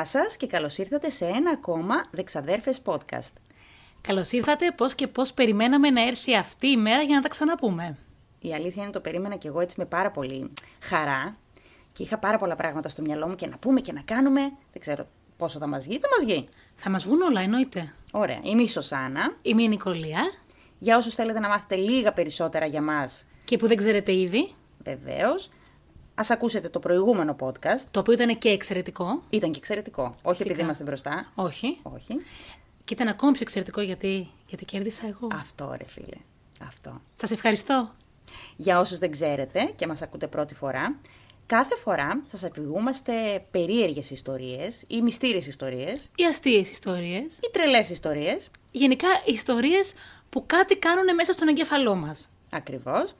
Γεια σας και καλώς ήρθατε σε ένα ακόμα Δεξαδέρφες podcast. Καλώς ήρθατε. Πώς και πώς περιμέναμε να έρθει αυτή η μέρα για να τα ξαναπούμε. Η αλήθεια είναι το περίμενα και εγώ έτσι με πάρα πολύ χαρά και είχα πάρα πολλά πράγματα στο μυαλό μου και να πούμε και να κάνουμε. Δεν ξέρω πόσο θα μας βγει, θα μας βγει. Θα μας βγουν όλα, εννοείται. Ωραία, είμαι η Σωσάνα. Είμαι η Νικολία Για όσους θέλετε να μάθετε λίγα περισσότερα για μας, και που δεν ξέρετε ήδη, βεβαίως, ας ακούσετε το προηγούμενο podcast. το οποίο ήταν και εξαιρετικό. Ήταν και εξαιρετικό. Όχι Φυσικά. επειδή είμαστε μπροστά. Όχι. Όχι. Και ήταν ακόμη πιο εξαιρετικό γιατί, γιατί κέρδισα εγώ. Αυτό ρε φίλε. Αυτό. Σας ευχαριστώ. Για όσους δεν ξέρετε και μας ακούτε πρώτη φορά, κάθε φορά σας αφηγούμαστε περίεργες ιστορίες ή μυστήριες ιστορίες Οι αστείες ιστορίες. ή τρελές ιστορίες, Γενικά ιστορίες που κάτι κάνουν μέσα στον εγκέφαλό μας. ακριβώς,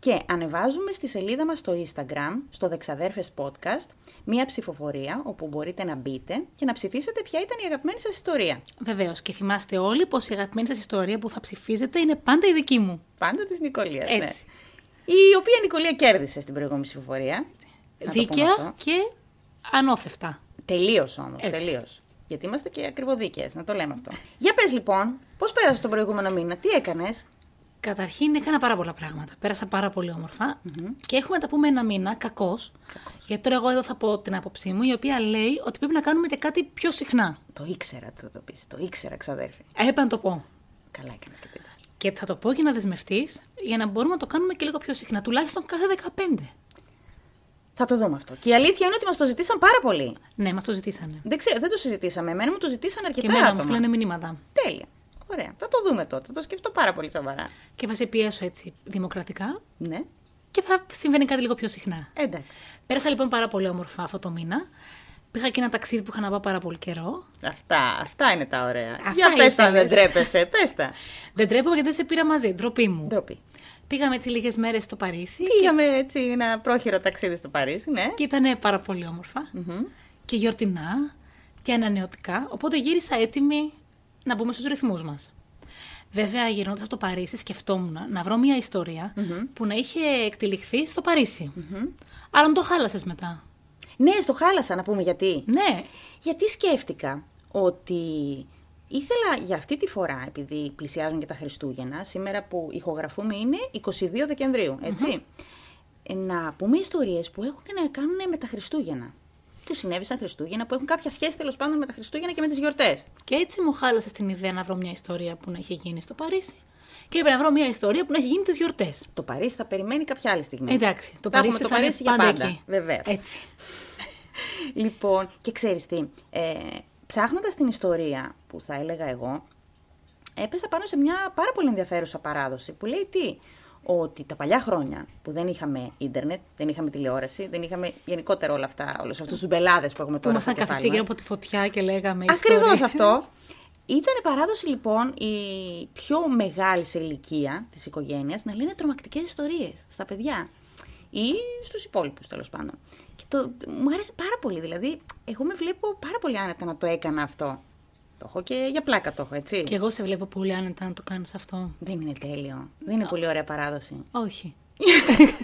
και ανεβάζουμε στη σελίδα μας στο Instagram, στο Δεξαδέρφες Podcast, μία ψηφοφορία όπου μπορείτε να μπείτε και να ψηφίσετε ποια ήταν η αγαπημένη σας ιστορία. Βεβαίως. Και θυμάστε όλοι πως η αγαπημένη σας ιστορία που θα ψηφίζετε είναι πάντα η δική μου. Πάντα της Νικολίας, Έτσι. ναι. Η οποία Νικολία κέρδισε στην προηγούμενη ψηφοφορία. Να το πούμε Δίκαια αυτό. και ανώθευτα. Τελείως όμως. Έτσι. Τελείως. Γιατί είμαστε και ακριβοδίκαιες, να το λέμε αυτό. Για πες λοιπόν, πώς πέρασε τον προηγούμενο μήνα, τι έκανες; Καταρχήν έκανα πάρα πολλά πράγματα. Πέρασα πάρα πολύ όμορφα και έχουμε να τα πούμε ένα μήνα, κακός. Γιατί τώρα εγώ εδώ θα πω την άποψή μου, η οποία λέει ότι πρέπει να κάνουμε και κάτι πιο συχνά. Το ήξερα τι θα το πεις. Το ήξερα, ξαδέρφη. Έπρεπε να το πω. Καλά έκανες και το είπες. Και θα το πω για να δεσμευτείς, για να μπορούμε να το κάνουμε και λίγο πιο συχνά. Τουλάχιστον κάθε 15. Θα το δούμε αυτό. Και η αλήθεια είναι ότι μας το ζητήσαν πάρα πολύ. Ναι, μας το ζητήσανε. Δεν, ξέρω, δεν το συζητήσαμε. Εμένα μου το ζητήσαν Και αρκετά εμένα μου άτομα. στείλανε μηνύματα. Τέλεια. Ωραία. Θα το δούμε τότε. Θα το σκεφτώ πάρα πολύ σοβαρά. Και θα σε πιέσω έτσι δημοκρατικά Ναι. και θα συμβαίνει κάτι λίγο πιο συχνά. Εντάξει. Πέρασα λοιπόν πάρα πολύ όμορφα αυτό το μήνα. Πήγα και ένα ταξίδι που είχα να πάω πάρα πολύ καιρό. Αυτά, αυτά είναι τα ωραία. Αυτά Για πες τα, δεν ήθελες. τρέπεσαι. Πες τα. Δεν τρέπομαι γιατί δεν σε πήρα μαζί. Ντροπή μου. Ντροπή. Πήγαμε έτσι λίγες μέρες στο Παρίσι Πήγαμε έτσι ένα πρόχειρο ταξίδι στο Παρίσι, ναι. και ήταν πάρα πολύ όμορφα. Μμμ. Και γιορτινά και ανανεωτικά. Οπότε γύρισα έτοιμη να μπούμε στους ρυθμούς μας. Βέβαια, γυρνώντας από το Παρίσι, σκεφτόμουν να βρω μια ιστορια που να είχε εκτεληχθεί στο παρισι Αλλά μου το χάλασες μετά. Ναι, στο χάλασα να πούμε γιατί. Ναι, Γιατί σκέφτηκα ότι ήθελα για αυτή τη φορά, επειδή πλησιάζουν και τα Χριστούγεννα, σήμερα που ηχογραφούμε είναι 22 Δεκεμβρίου, έτσι, ε, να πούμε ιστορίες που έχουν να κάνουν με τα Χριστούγεννα. Που συνέβησαν Χριστούγεννα, που έχουν κάποια σχέση τέλος πάντων με τα Χριστούγεννα και με τις γιορτές. και έτσι μου χάλασε την ιδέα να βρω μια ιστορία που να είχε γίνει στο Παρίσι. Και έπρεπε να βρω μια ιστορία που να έχει γίνει τις γιορτές. Το Παρίσι θα περιμένει κάποια άλλη στιγμή. Εντάξει, το Θα έχουμε Παρίσι το θα είναι Παρίσι για πάντα πάντα. εκεί. Βεβαίως. Έτσι. Λοιπόν, και ξέρεις τι, ε, ψάχνοντας την ιστορία που θα έλεγα εγώ, έπεσα πάνω σε μια πάρα πολύ ενδιαφέρουσα παράδοση που λέει τι, ότι τα παλιά χρόνια που δεν είχαμε ίντερνετ, δεν είχαμε τηλεόραση, δεν είχαμε γενικότερα όλα αυτά, όλους αυτούς τους μπελάδες που έχουμε Που τώρα στο ήμασταν κεφάλι καθιστοί γύρω μας. από τη φωτιά και λέγαμε Ακριβώς ιστορίες. αυτό. Ήταν παράδοση λοιπόν η πιο μεγάλη σε ηλικία της οικογένειας να λένε τρομακτικές ιστορίες στα παιδιά ή στους υπόλοιπους τέλος πάντων. Και το, μου άρεσε πάρα πολύ, δηλαδή εγώ με βλέπω πάρα πολύ άνετα να το έκανα αυτό. Το έχω και για πλάκα το έχω, έτσι. Και εγώ σε βλέπω πολύ άνετα να το κάνεις αυτό. Δεν είναι τέλειο. Δεν είναι πολύ ωραία παράδοση. Όχι.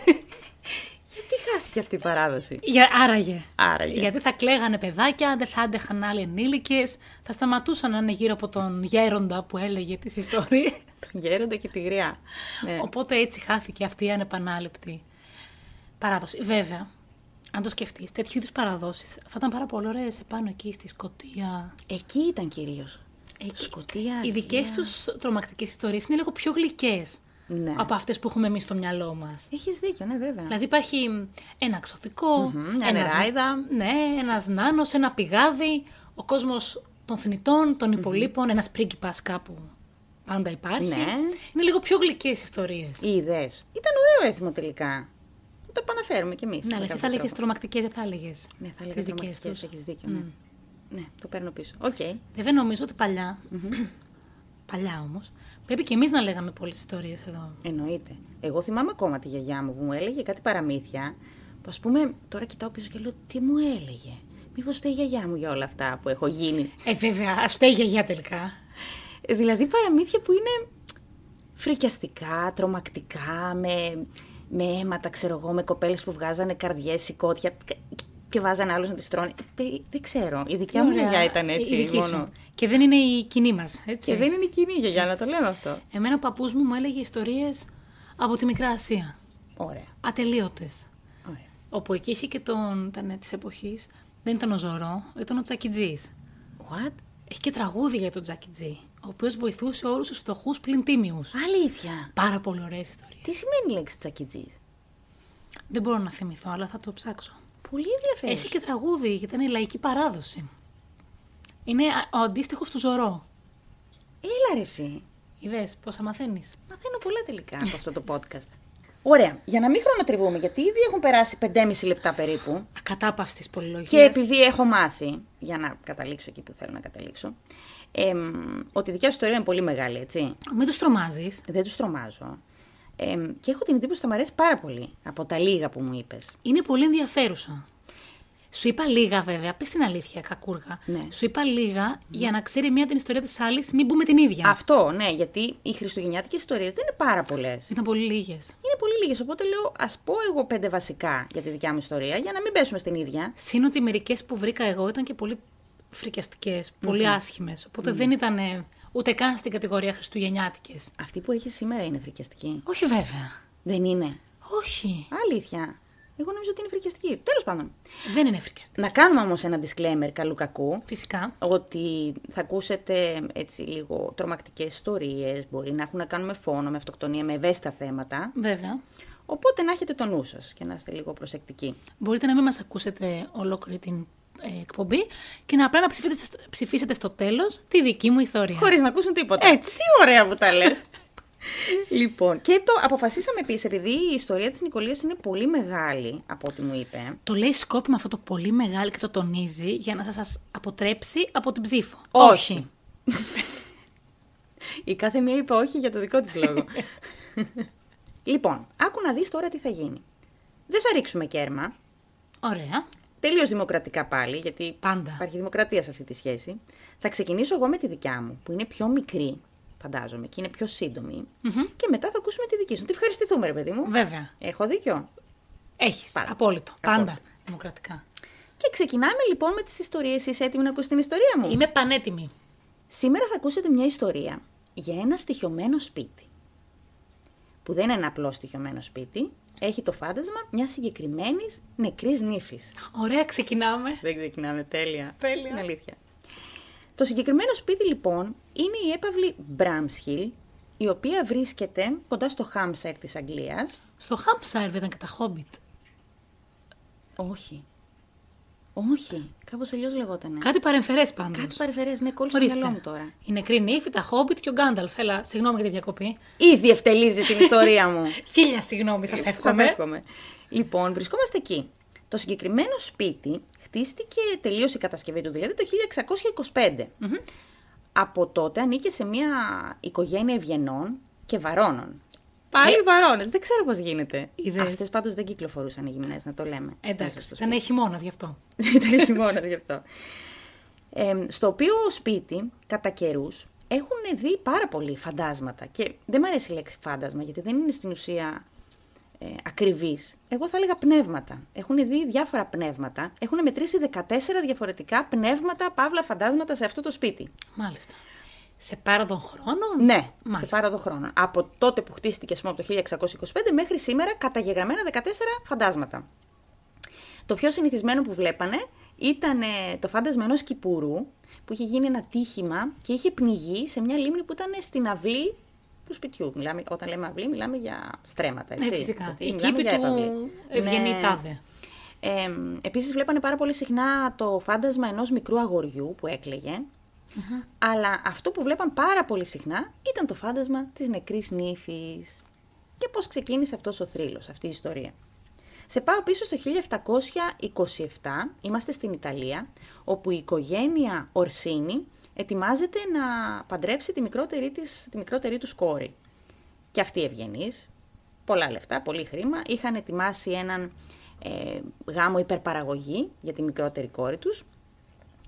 Γιατί χάθηκε αυτή η παράδοση; Για, άραγε. Άραγε. Γιατί θα κλαίγανε παιδάκια, δεν θα άντεχαν άλλοι ενήλικες, θα σταματούσαν να είναι γύρω από τον γέροντα που έλεγε τις ιστορίες. Γέροντα και τη γριά. Ναι. Οπότε έτσι χάθηκε αυτή η ανεπανάληπτη παράδοση. Βέβαια, αν το σκεφτείς, τέτοιου είδους παραδόσεις θα ήταν πάρα πολύ ωραίες επάνω εκεί στη Σκωτία. Εκεί ήταν κυρίως. Εκεί. Σκοτία. Οι δικές τους τρομακτικές ιστορίες είναι λίγο πιο γλυκές Ναι. από αυτές που έχουμε εμείς στο μυαλό μας. Έχεις δίκιο, ναι βέβαια. Δηλαδή υπάρχει ένα ξωτικό, Μμμ, μια ένας- νεράιδα. Ναι, ένας νάνος, ένα πηγάδι, ο κόσμος των θνητών, των υπολοίπων, ένας πρίγκιπας κάπου πάντα υπάρχει. Ναι. Είναι λίγο πιο γλυκές ιστορίες. Οι ιδέες. Ήταν ωραίο έθιμο τελικά. Να το επαναφέρουμε κι εμείς. Ναι, αλλά εσύ θα έλεγες τρομακτικές, δεν θα έλεγες Ναι, θα έλεγα τις δικές τρομακτικές, τους. έχεις δίκιο. Ναι. ναι, το παίρνω πίσω. Οκ. Βέβαια νομίζω ότι παλιά, παλιά όμως, πρέπει και εμείς να λέγαμε πολλές ιστορίες εδώ. Εννοείται. Εγώ θυμάμαι ακόμα τη γιαγιά μου που μου έλεγε κάτι παραμύθια. Που ας πούμε, τώρα κοιτάω πίσω και λέω τι μου έλεγε; Μήπως φταίει η γιαγιά μου για όλα αυτά που έχω γίνει; Ε, βέβαια, ας φταίει η γιαγιά τελικά. Ε, Δηλαδή παραμύθια που είναι φρικιαστικά, τρομακτικά, με, με αίματα, ξέρω εγώ, με κοπέλες που βγάζανε καρδιές, σηκώτια. Και- Και και βάζανε άλλους να τις τρώνε. Ε, Δεν ξέρω. Η δικιά Τι μου ωραία. γιαγιά ήταν Η- έτσι. η δική σου. μόνο. Και δεν είναι η κοινή μας. Έτσι. Και δεν είναι η κοινή γιαγιά, να το λέμε αυτό. Εμένα ο παππούς μου μου έλεγε ιστορίες από τη Μικρά Ασία. Ωραία. Ατελείωτες. Ωραία. Όπου εκεί είχε και τον. ήταν της εποχής. Δεν ήταν ο Ζωρό, ήταν ο Τσακιτζή. What? Έχει και τραγούδι για τον Τσακιτζή. Ο οποίος βοηθούσε όλους τους φτωχούς πλην τίμιους. Αλήθεια. Πάρα πολύ ωραίες ιστορίες. Τι σημαίνει η λέξη τσακιτζής; Δεν μπορώ να θυμηθώ, αλλά θα το ψάξω. Πολύ ενδιαφέρον. Έχει και τραγούδι, γιατί ήταν η λαϊκή παράδοση. Είναι α- ο αντίστοιχος του Ζωρό. Έλα ρε εσύ. Είδε πόσα μαθαίνεις; Μαθαίνω πολλά τελικά από αυτό το podcast. Ωραία. Για να μην χρονοτριβούμε, γιατί ήδη έχουν περάσει 5,5 λεπτά περίπου. Ακατάπαυστης πολυλογίας. Και επειδή έχω μάθει, για να καταλήξω εκεί που θέλω να καταλήξω, εμ, ότι η δικιά σου ιστορία είναι πολύ μεγάλη, έτσι. Μην τους τρομάζεις. Δεν τους τρομάζω. Εμ, και έχω την εντύπωση ότι θα μου αρέσει πάρα πολύ από τα λίγα που μου είπες. Είναι πολύ ενδιαφέρουσα. Σου είπα λίγα βέβαια, πες την αλήθεια, κακούργα. Ναι. Σου είπα λίγα για να ξέρει μία την ιστορία της άλλης, μην πούμε την ίδια. Αυτό, ναι, γιατί οι χριστουγεννιάτικες ιστορίες δεν είναι πάρα πολλές. Ήταν πολύ λίγες. Είναι πολύ λίγες. Οπότε λέω, ας πω εγώ πέντε βασικά για τη δικιά μου ιστορία, για να μην πέσουμε στην ίδια. Συν ότι μερικές που βρήκα εγώ ήταν και πολύ φρικιαστικές, πολύ άσχημες. Οπότε δεν ήταν ε, ούτε καν στην κατηγορία Χριστουγεννιάτικες. Αυτή που έχεις σήμερα είναι φρικιαστική; Όχι βέβαια. Δεν είναι; Όχι. Αλήθεια. Εγώ νομίζω ότι είναι φρικιαστική. Τέλος πάντων. Δεν είναι φρικιαστική. Να κάνουμε όμως ένα disclaimer καλού κακού. Φυσικά. Ότι θα ακούσετε έτσι λίγο τρομακτικές ιστορίες, μπορεί να έχουν να κάνουν με φόνο, με αυτοκτονία, με ευαίσθητα θέματα. Βέβαια. Οπότε να έχετε το νου σας και να είστε λίγο προσεκτικοί. Μπορείτε να μην μας ακούσετε ολόκληρη την ε, εκπομπή και να απλά να ψηφίσετε, στο- ψηφίσετε στο τέλος τη δική μου ιστορία. Χωρίς να ακούσουν τίποτα. Έτσι. Τι ωραία που τα λες. λοιπόν, και το αποφασίσαμε επίσης, επειδή η ιστορία της Νικολίας είναι πολύ μεγάλη, από ό,τι μου είπε. Το λέει σκόπιμα αυτό το πολύ μεγάλο και το τονίζει για να σας αποτρέψει από την ψήφο. Όχι. Η κάθε μία είπε όχι για το δικό της λόγο. λοιπόν, άκου να δεις τώρα τι θα γίνει. Δεν θα ρίξουμε κέρμα. Ωραία. Τελείως δημοκρατικά πάλι, γιατί Πάντα. υπάρχει δημοκρατία σε αυτή τη σχέση. Θα ξεκινήσω εγώ με τη δικιά μου, που είναι πιο μικρή, φαντάζομαι, και είναι πιο συντομη Και μετά θα ακούσουμε τη δική σου. Τι ευχαριστηθούμε, ρε παιδί μου. Βέβαια. Έχω δίκιο. Έχεις. Πάντα. Απόλυτο. Πάντα. Απόλυτο. Δημοκρατικά. Και ξεκινάμε λοιπόν με τις ιστορίες. Είσαι έτοιμη να ακούσει την ιστορία μου; Είμαι πανέτοιμη. Σήμερα θα ακούσετε μια ιστορία για ένα στοιχειωμένο σπίτι. Που δεν είναι ένα απλό στοιχειωμένο σπίτι. Έχει το φάντασμα μιας συγκεκριμένης νεκρής νύφης. Ωραία, ξεκινάμε. Δεν ξεκινάμε, τέλεια. Τέλεια. Στην αλήθεια. Το συγκεκριμένο σπίτι λοιπόν είναι η έπαυλη Bramshill, η οποία βρίσκεται κοντά στο Hampshire της Αγγλίας. Στο Hampshire δεν ήταν και τα Hobbit. Όχι. Όχι. Κάπως αλλιώς λεγότανε. Κάτι παρεμφερές πάντως. Κάτι παρεφερές, ναι, κόλλησε το Ορίστε. μυαλό μου τώρα. Η νεκρή νύφη, τα Hobbit και ο Γκάνταλφ. Έλα, συγγνώμη για τη διακοπή. Ήδη ευτελίζεις την ιστορία μου. Χίλια συγγνώμη, σας Σας εύχομαι. εύχομαι. Λοιπόν, βρισκόμαστε εκεί. Το συγκεκριμένο σπίτι χτίστηκε, τελείωσε η κατασκευή του δηλαδή, το 1625. Από τότε ανήκε σε μια οικογένεια ευγενών και βαρώνων. Πάλι Ε. βαρώνες, δεν ξέρω πώς γίνεται. Είδες. Αυτές πάντως δεν κυκλοφορούσαν οι γυμνές, να το λέμε. Εντάξει, Μέσα στο ήταν χειμώνας γι' αυτό. Ήταν χειμώνας γι' αυτό. Ε, στο οποίο σπίτι, κατά καιρούς, έχουν δει πάρα πολλοί φαντάσματα. Και δεν μου αρέσει η λέξη φάντασμα, γιατί δεν είναι στην ουσία ε, ακριβής. Εγώ θα έλεγα πνεύματα. Έχουν δει διάφορα πνεύματα. Έχουν μετρήσει 14 διαφορετικά πνεύματα, παύλα φαντάσματα σε αυτό το σπίτι. Μάλιστα. Σε πάροδο χρόνων. Ναι, σε Μάλιστα. πάρα τον χρόνο. Από τότε που χτίστηκε, ας πούμε, από το 1625 μέχρι σήμερα, καταγεγραμμένα 14 φαντάσματα. Το πιο συνηθισμένο που βλέπανε ήταν ε, το φάντασμα ενός κυπουρού που είχε γίνει ένα τύχημα και είχε πνιγεί σε μια λίμνη που ήταν στην αυλή του σπιτιού. Μιλάμε, όταν λέμε αυλή, μιλάμε για στρέμματα. Έτσι. Ναι, φυσικά. Γιατί Η μιλάμε κήπη για έπαυλη. του Ευγενή Ναι. Τάδε. Ε, επίσης βλέπανε πάρα πολύ συχνά το φάντασμα ενός μικρού αγοριού που εκλεγε Αλλά αυτό που βλέπαν πάρα πολύ συχνά ήταν το φάντασμα της νεκρής νύφης. Και πώς ξεκίνησε αυτός ο θρύλος, αυτή η ιστορία. Σε πάω πίσω στο 1727, είμαστε στην Ιταλία, όπου η οικογένεια Ορσίνη ετοιμάζεται να παντρέψει τη μικρότερη, της, τη μικρότερη τους κόρη. Και αυτή ευγενής, πολλά λεφτά, πολύ χρήμα, είχαν ετοιμάσει έναν ε, γάμο υπερπαραγωγή για τη μικρότερη κόρη τους,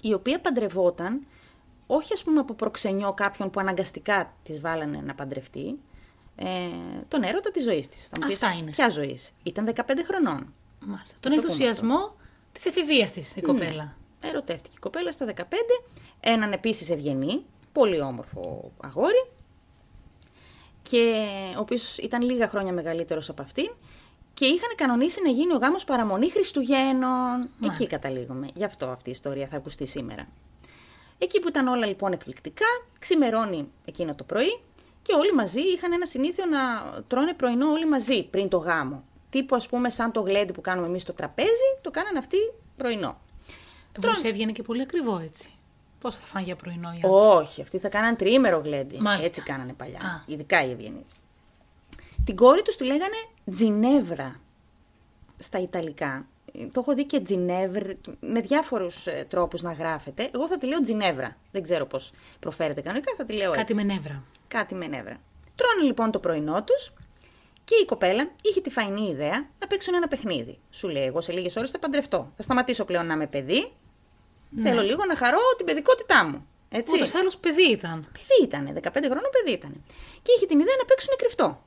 η οποία παντρευόταν όχι ας πούμε από προξενιό κάποιον που αναγκαστικά της βάλανε να παντρευτεί, ε, τον έρωτα της ζωής της. Θα μου πεις, Αυτά είναι. Ποια ζωής; Ήταν 15 χρονών. Μάλιστα. Τον το πούμε ενθουσιασμό Της εφηβείας της η κοπέλα. Ερωτεύτηκε η κοπέλα στα 15, έναν επίσης ευγενή, πολύ όμορφο αγόρι, και ο οποίος ήταν λίγα χρόνια μεγαλύτερος από αυτήν. Και είχαν κανονίσει να γίνει ο γάμος παραμονή Χριστουγέννων. Εκεί καταλήγουμε. Γι' αυτό αυτή η ιστορία θα ακουστεί σήμερα. Εκεί που ήταν όλα λοιπόν εκπληκτικά, ξημερώνει εκείνο το πρωί και όλοι μαζί είχαν ένα συνήθειο να τρώνε πρωινό όλοι μαζί πριν το γάμο. Τύπου ας πούμε σαν το γλέντι που κάνουμε εμείς στο τραπέζι, το κάνανε αυτοί πρωινό. Τρών... έβγαινε και πολύ ακριβό έτσι. Πώς θα φάνε για πρωινό οι Όχι, αυτοί θα κάναν τριήμερο γλέντι. Μάλιστα. Έτσι κάνανε παλιά. Α. Ειδικά οι ευγενείς. Την κόρη τους τη λέγανε Τζινεύρα στα Ιταλικά. Το έχω δει και Τζινεύρ, με διάφορους ε, τρόπους να γράφεται. Εγώ θα τη λέω Τζινεύρα. Δεν ξέρω πώς προφέρεται κανονικά, θα τη λέω Κάτι έτσι. με νεύρα. Κάτι με νεύρα. Τρώνε λοιπόν το πρωινό τους και η κοπέλα είχε τη φαϊνή ιδέα να παίξουν ένα παιχνίδι. Σου λέει: Εγώ σε λίγες ώρες θα παντρευτώ. Θα σταματήσω πλέον να είμαι παιδί. Ναι. Θέλω λίγο να χαρώ την παιδικότητά μου. Έτσι. Ούτως ή άλλως παιδί ήταν. Παιδί ήταν, 15 χρόνων παιδί ήταν. Και είχε την ιδέα να παίξουν κρυφτό.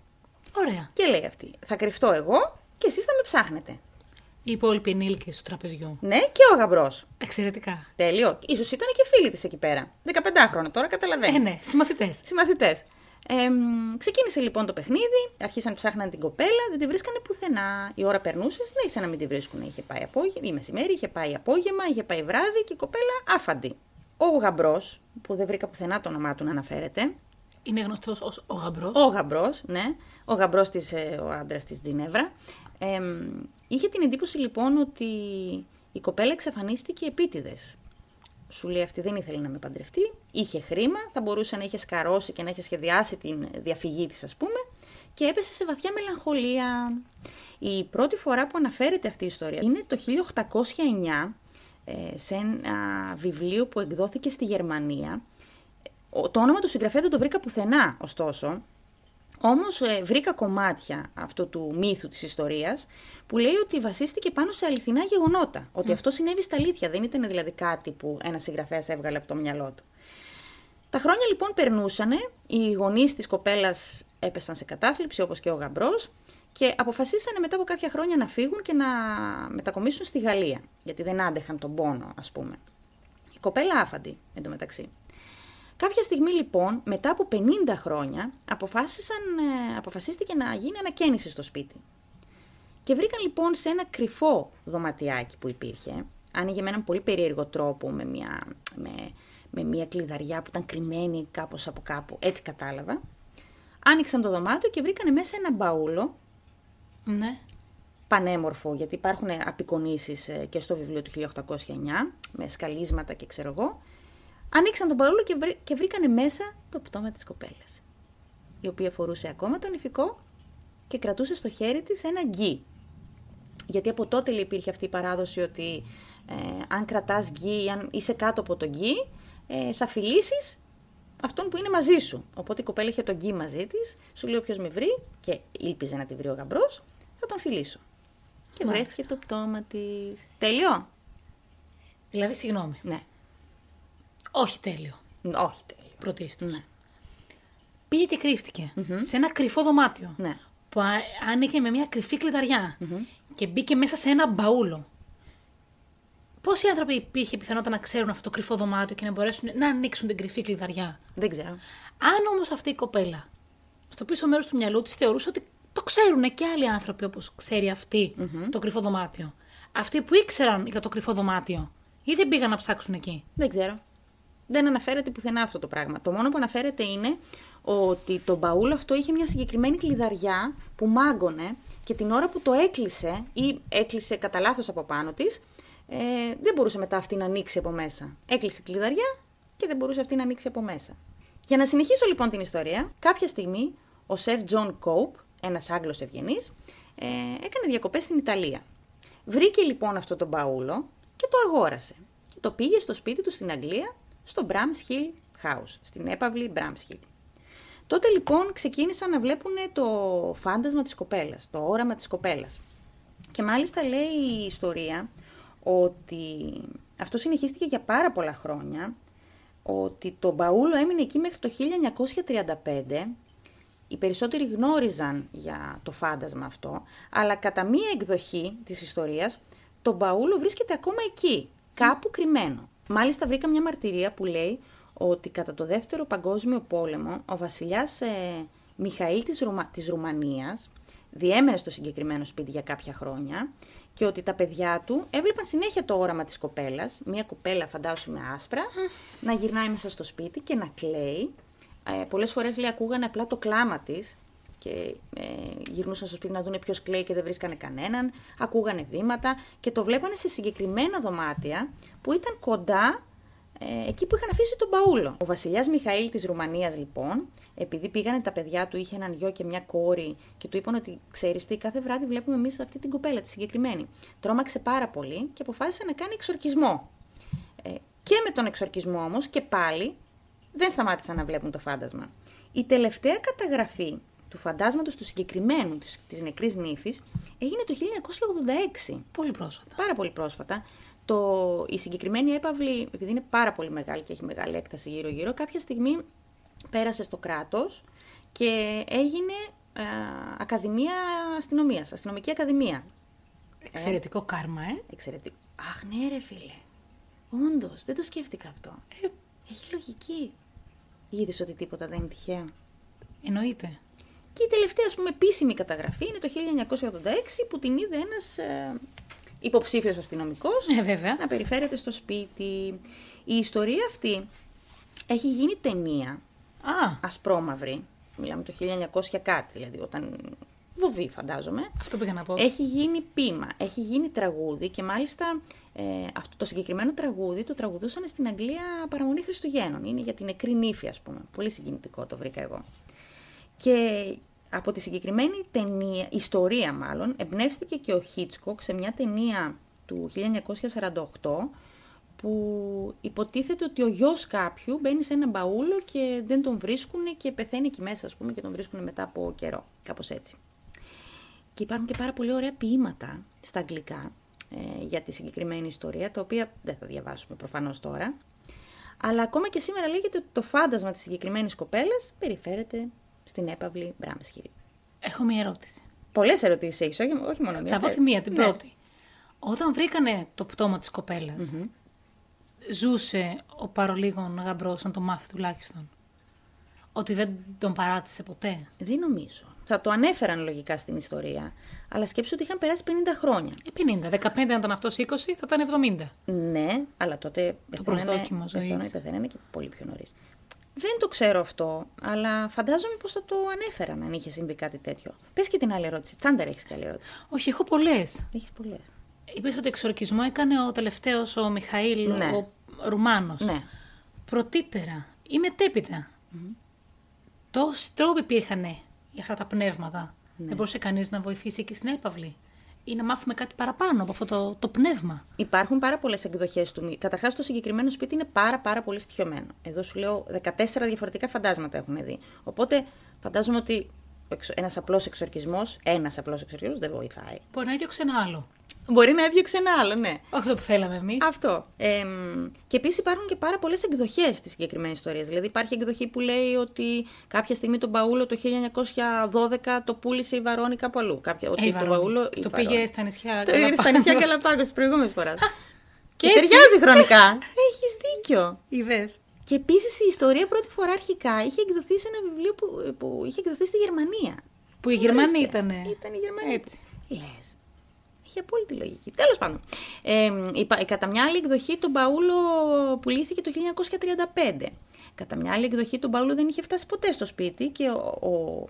Ωραία. Και λέει αυτή: Θα κρυφτώ εγώ και εσείς θα με ψάχνετε. Οι υπόλοιποι ενήλικε του τραπεζιού. Ναι, και ο γαμπρός. Εξαιρετικά. Τέλειο. σω ήταν και φίλοι της εκεί πέρα. 15 χρόνια τώρα, καταλαβαίνεις. Ε, ναι, συμμαθητές. Συμμαθητές. Ε, ξεκίνησε λοιπόν το παιχνίδι, άρχισαν ψάχναν την κοπέλα, δεν τη βρίσκανε πουθενά. Η ώρα περνούσε, ναι, σαν να μην τη βρίσκουν. Είχε πάει απόγευμα, ή μεσημέρι, είχε πάει απόγευμα, είχε πάει βράδυ και η κοπέλα άφαντη. Ο γαμπρός, που δεν βρήκα πουθενά το όνομά του να αναφέρεται. Είναι γνωστός ως ο γαμπρός. Ο γαμπρός, ναι. Ο γαμπρός της, ο άντρας της Τζινεύρα. Ε, είχε την εντύπωση λοιπόν ότι η κοπέλα εξαφανίστηκε επίτηδες. Σου λέει αυτή δεν ήθελε να με παντρευτεί, είχε χρήμα, θα μπορούσε να είχε σκαρώσει και να είχε σχεδιάσει την διαφυγή της ας πούμε και έπεσε σε βαθιά μελαγχολία. Η πρώτη φορά που αναφέρεται αυτή η ιστορία είναι το 1809 ε, σε ένα βιβλίο που εκδόθηκε στη Γερμανία. Το όνομα του συγγραφέα δεν το βρήκα πουθενά, ωστόσο, όμως ε, βρήκα κομμάτια αυτού του μύθου της ιστορίας που λέει ότι βασίστηκε πάνω σε αληθινά γεγονότα. Ότι αυτό συνέβη στα αλήθεια, δεν ήταν δηλαδή κάτι που ένας συγγραφέας έβγαλε από το μυαλό του. Τα χρόνια λοιπόν περνούσανε, οι γονείς της κοπέλας έπεσαν σε κατάθλιψη όπως και ο γαμπρός και αποφασίσανε μετά από κάποια χρόνια να φύγουν και να μετακομίσουν στη Γαλλία, γιατί δεν άντεχαν τον πόνο ας πούμε. Η κοπέλα άφαντη εντωμεταξύ. Κάποια στιγμή λοιπόν, μετά από 50 χρόνια, αποφάσισαν, ε, αποφασίστηκε να γίνει ανακαίνιση στο σπίτι. Και βρήκαν λοιπόν σε ένα κρυφό δωματιάκι που υπήρχε, άνοιγε με έναν πολύ περίεργο τρόπο, με μια, με, με μια κλειδαριά που ήταν κρυμμένη κάπως από κάπου, έτσι κατάλαβα. Άνοιξαν το δωμάτιο και βρήκαν μέσα ένα μπαούλο, Ναι. πανέμορφο, γιατί υπάρχουν απεικονίσεις ε, και στο βιβλίο του 1809, με σκαλίσματα και ξέρω εγώ, Ανοίξαν τον μπαούλο και, βρή, και βρήκανε μέσα το πτώμα της κοπέλας, η οποία φορούσε ακόμα τον ηφικό και κρατούσε στο χέρι της ένα γκί. Γιατί από τότε λέει, υπήρχε αυτή η παράδοση ότι ε, αν κρατάς γκί ή αν είσαι κάτω από τον γκί, ε, θα φιλήσεις αυτόν που είναι μαζί σου. Οπότε η κοπέλα είχε τον γκί μαζί της, σου λέει όποιος με βρει και ήλπιζε να τη βρει ο γαμπρός, θα τον φιλήσω. Και Μάλιστα. βρέθηκε το πτώμα της. Τέλειο; Δηλαδή, συγγνώμη. Ναι. Όχι τέλειο. Όχι τέλειο. Πρωτίστω. Ναι. Πήγε και κρυφτηκε σε ένα κρυφό δωμάτιο. Ναι. Που α- άνοιγε με μια κρυφή κλειδαριά και μπήκε μέσα σε ένα μπαούλο. Πόσοι άνθρωποι υπήρχε πιθανότητα να ξέρουν αυτό το κρυφό δωμάτιο και να μπορέσουν να ανοίξουν την κρυφή κλειδαριά. Δεν ξέρω. Αν όμως αυτή η κοπέλα στο πίσω μέρος του μυαλού της θεωρούσε ότι το ξέρουν και άλλοι άνθρωποι όπως ξέρει αυτή το κρυφό δωμάτιο. Αυτοί που ήξεραν για το κρυφό δωμάτιο ή δεν πήγαν να ψάξουν εκεί; Δεν ξέρω. Δεν αναφέρεται πουθενά αυτό το πράγμα. Το μόνο που αναφέρεται είναι ότι το μπαούλο αυτό είχε μια συγκεκριμένη κλειδαριά που μάγκωνε και την ώρα που το έκλεισε ή έκλεισε κατά λάθος από πάνω της, ε, δεν μπορούσε μετά αυτή να ανοίξει από μέσα. Έκλεισε η κλειδαριά και δεν μπορούσε αυτή να ανοίξει από μέσα. Για να συνεχίσω λοιπόν την ιστορία, κάποια στιγμή ο Σερ Τζον Κόουπ, ένας Άγγλος ευγενής, ε, έκανε διακοπές στην Ιταλία. Βρήκε λοιπόν αυτό το μπαούλο και το αγόρασε. Και το πήγε στο σπίτι του στην Αγγλία, στο Bramshill House, στην έπαυλη Bramshill. Τότε λοιπόν ξεκίνησαν να βλέπουν το φάντασμα της κοπέλας, το όραμα της κοπέλας. Και μάλιστα λέει η ιστορία ότι αυτό συνεχίστηκε για πάρα πολλά χρόνια, ότι το μπαούλο έμεινε εκεί μέχρι το 1935, οι περισσότεροι γνώριζαν για το φάντασμα αυτό, αλλά κατά μία εκδοχή της ιστορίας, το μπαούλο βρίσκεται ακόμα εκεί, κάπου κρυμμένο. Μάλιστα βρήκα μια μαρτυρία που λέει ότι κατά το δεύτερο παγκόσμιο πόλεμο ο βασιλιάς ε, Μιχαήλ της, Ρωμα... της Ρουμανίας διέμενε στο συγκεκριμένο σπίτι για κάποια χρόνια και ότι τα παιδιά του έβλεπαν συνέχεια το όραμα της κοπέλας, μια κοπέλα φαντάσου με άσπρα, να γυρνάει μέσα στο σπίτι και να κλαίει. Ε, πολλές φορές λέει ακούγανε απλά το κλάμα της και ε, γυρνούσαν στο σπίτι να δουν ποιος κλαίει και δεν βρίσκανε κανέναν, ακούγανε βήματα και το βλέπανε σε συγκεκριμένα δωμάτια που ήταν κοντά ε, εκεί που είχαν αφήσει τον Παούλο. Ο βασιλιάς Μιχαήλ της Ρουμανίας λοιπόν, επειδή πήγανε τα παιδιά του, είχε έναν γιο και μια κόρη και του είπαν ότι ξέρεις τι, κάθε βράδυ βλέπουμε εμείς αυτή την κοπέλα, τη συγκεκριμένη. Τρόμαξε πάρα πολύ και αποφάσισε να κάνει εξορκισμό. Ε, και με τον εξορκισμό όμως και πάλι δεν σταμάτησαν να βλέπουν το φάντασμα. Η τελευταία καταγραφή του φαντάσματος του συγκεκριμένου της, της νεκρής νύφης έγινε το 1986. Πολύ πρόσφατα. Πάρα πολύ πρόσφατα. Το, η συγκεκριμένη έπαυλη, επειδή είναι πάρα πολύ μεγάλη και έχει μεγάλη έκταση γύρω-γύρω, κάποια στιγμή πέρασε στο κράτος και έγινε α, Ακαδημία Αστυνομίας, Αστυνομική Ακαδημία. Εξαιρετικό κάρμα, ε. Εξαιρετικό. Αχ, ναι ρε φίλε. Όντως, δεν το σκέφτηκα αυτό. Ε, Έχει λογική. Είδες ότι τίποτα δεν είναι τυχαίο; εννοείται. Και η τελευταία, ας πούμε, επίσημη καταγραφή είναι το 1986 που την είδε ένας ε, υποψήφιος αστυνομικός Ε, βέβαια. να περιφέρεται στο σπίτι. Η ιστορία αυτή έχει γίνει ταινία, Α, ασπρόμαυρη, μιλάμε το 1900 κάτι, δηλαδή όταν βοβή φαντάζομαι. αυτό πήγα να πω. Έχει γίνει πείμα, έχει γίνει τραγούδι και μάλιστα ε, αυτό το συγκεκριμένο τραγούδι το τραγουδούσαν στην Αγγλία παραμονή Χριστουγέννων. Είναι για την νεκρή νύφη, ας πούμε. Πολύ συγκινητικό το βρήκα εγώ. Και από τη συγκεκριμένη ταινία, ιστορία μάλλον, εμπνεύστηκε και ο Χίτσκοκ σε μια ταινία του 1948 που υποτίθεται ότι ο γιος κάποιου μπαίνει σε ένα μπαούλο και δεν τον βρίσκουν και πεθαίνει εκεί μέσα, ας πούμε, και τον βρίσκουν μετά από καιρό. Κάπως έτσι. Και υπάρχουν και πάρα πολύ ωραία ποίηματα στα αγγλικά ε, για τη συγκεκριμένη ιστορία, τα οποία δεν θα διαβάσουμε προφανώς τώρα. Αλλά ακόμα και σήμερα λέγεται ότι το φάντασμα της συγκεκριμένης κοπέλας περιφέρεται στην έπαυλη Μπράμεσχυρη. Έχω μία ερώτηση. Πολλές ερωτήσεις έχεις, όχι, όχι μόνο μία. Θα πω τη μία, την Ναι. πρώτη. Όταν βρήκανε το πτώμα της κοπελας ζούσε ο παρολίγων γαμπρός, αν το μάθει τουλάχιστον, ότι δεν τον παράτησε ποτέ; Δεν νομίζω. Θα το ανέφεραν λογικά στην ιστορία, αλλά σκέψου ότι είχαν περάσει 50 χρόνια. Ε, 50. 15 αν ήταν αυτός 20, θα ήταν 70. Ναι, αλλά τότε προσδόκιμο ζωής. πεθαίνανε, πεθαίνανε και πολύ πιο νωρίς. Δεν το ξέρω αυτό, αλλά φαντάζομαι πως θα το ανέφεραν αν είχε συμβεί κάτι τέτοιο. Πες και την άλλη ερώτηση. Τσάντερ έχεις καλή ερώτηση. Όχι, έχω πολλές. Έχεις πολλές. Είπες ότι εξορκισμό έκανε ο τελευταίος ο Μιχαήλ, Ναι. ο Ρουμάνος. Ναι. Πρωτύτερα ή μετέπειτα. Τόσοι τρόποι υπήρχαν για αυτά τα πνεύματα. Ναι. Δεν μπορούσε κανείς να βοηθήσει εκεί στην έπαυλη. Ή να μάθουμε κάτι παραπάνω από αυτό το, το πνεύμα. Υπάρχουν πάρα πολλές εκδοχές του. Καταρχάς, το συγκεκριμένο σπίτι είναι πάρα, πάρα πολύ στοιχειωμένο. Εδώ σου λέω 14 διαφορετικά φαντάσματα έχουμε δει. Οπότε φαντάζομαι ότι ένας απλός εξορκισμός, ένας απλός εξορκισμός δεν βοηθάει. Μπορεί να έδιωξε ένα άλλο. Μπορεί να έδιωξε ένα άλλο, ναι. Όχι αυτό που θέλαμε εμείς. Αυτό. Ε, και επίσης υπάρχουν και πάρα πολλές εκδοχές τη συγκεκριμένη ιστορία. Δηλαδή, υπάρχει εκδοχή που λέει ότι κάποια στιγμή τον Παούλο το 1912 το πούλησε η Βαρόνη κάπου αλλού. Κάποια, Ε, ότι η το Βαρόνη. Παούλο. Το πήγε στα νησιά Το είναι στα νησιά Καλαπάγκο τη προηγούμενη φορά. Και Και έτσι. ταιριάζει χρονικά. Έχεις δίκιο. Είδες. Και επίσης η ιστορία πρώτη φορά αρχικά είχε εκδοθεί σε ένα βιβλίο που, που είχε εκδοθεί στη Γερμανία. Που οι Γερμανοί Ορίστε. ήτανε. Ήταν οι Γερμανοί. Έτσι. Λες. Έχει απόλυτη λογική. Τέλος πάντων. Ε, η, πα- κατά μια άλλη εκδοχή το μπαούλο πουλήθηκε το 1935. Κατά μια άλλη εκδοχή το μπαούλο δεν είχε φτάσει ποτέ στο σπίτι και ο, ο,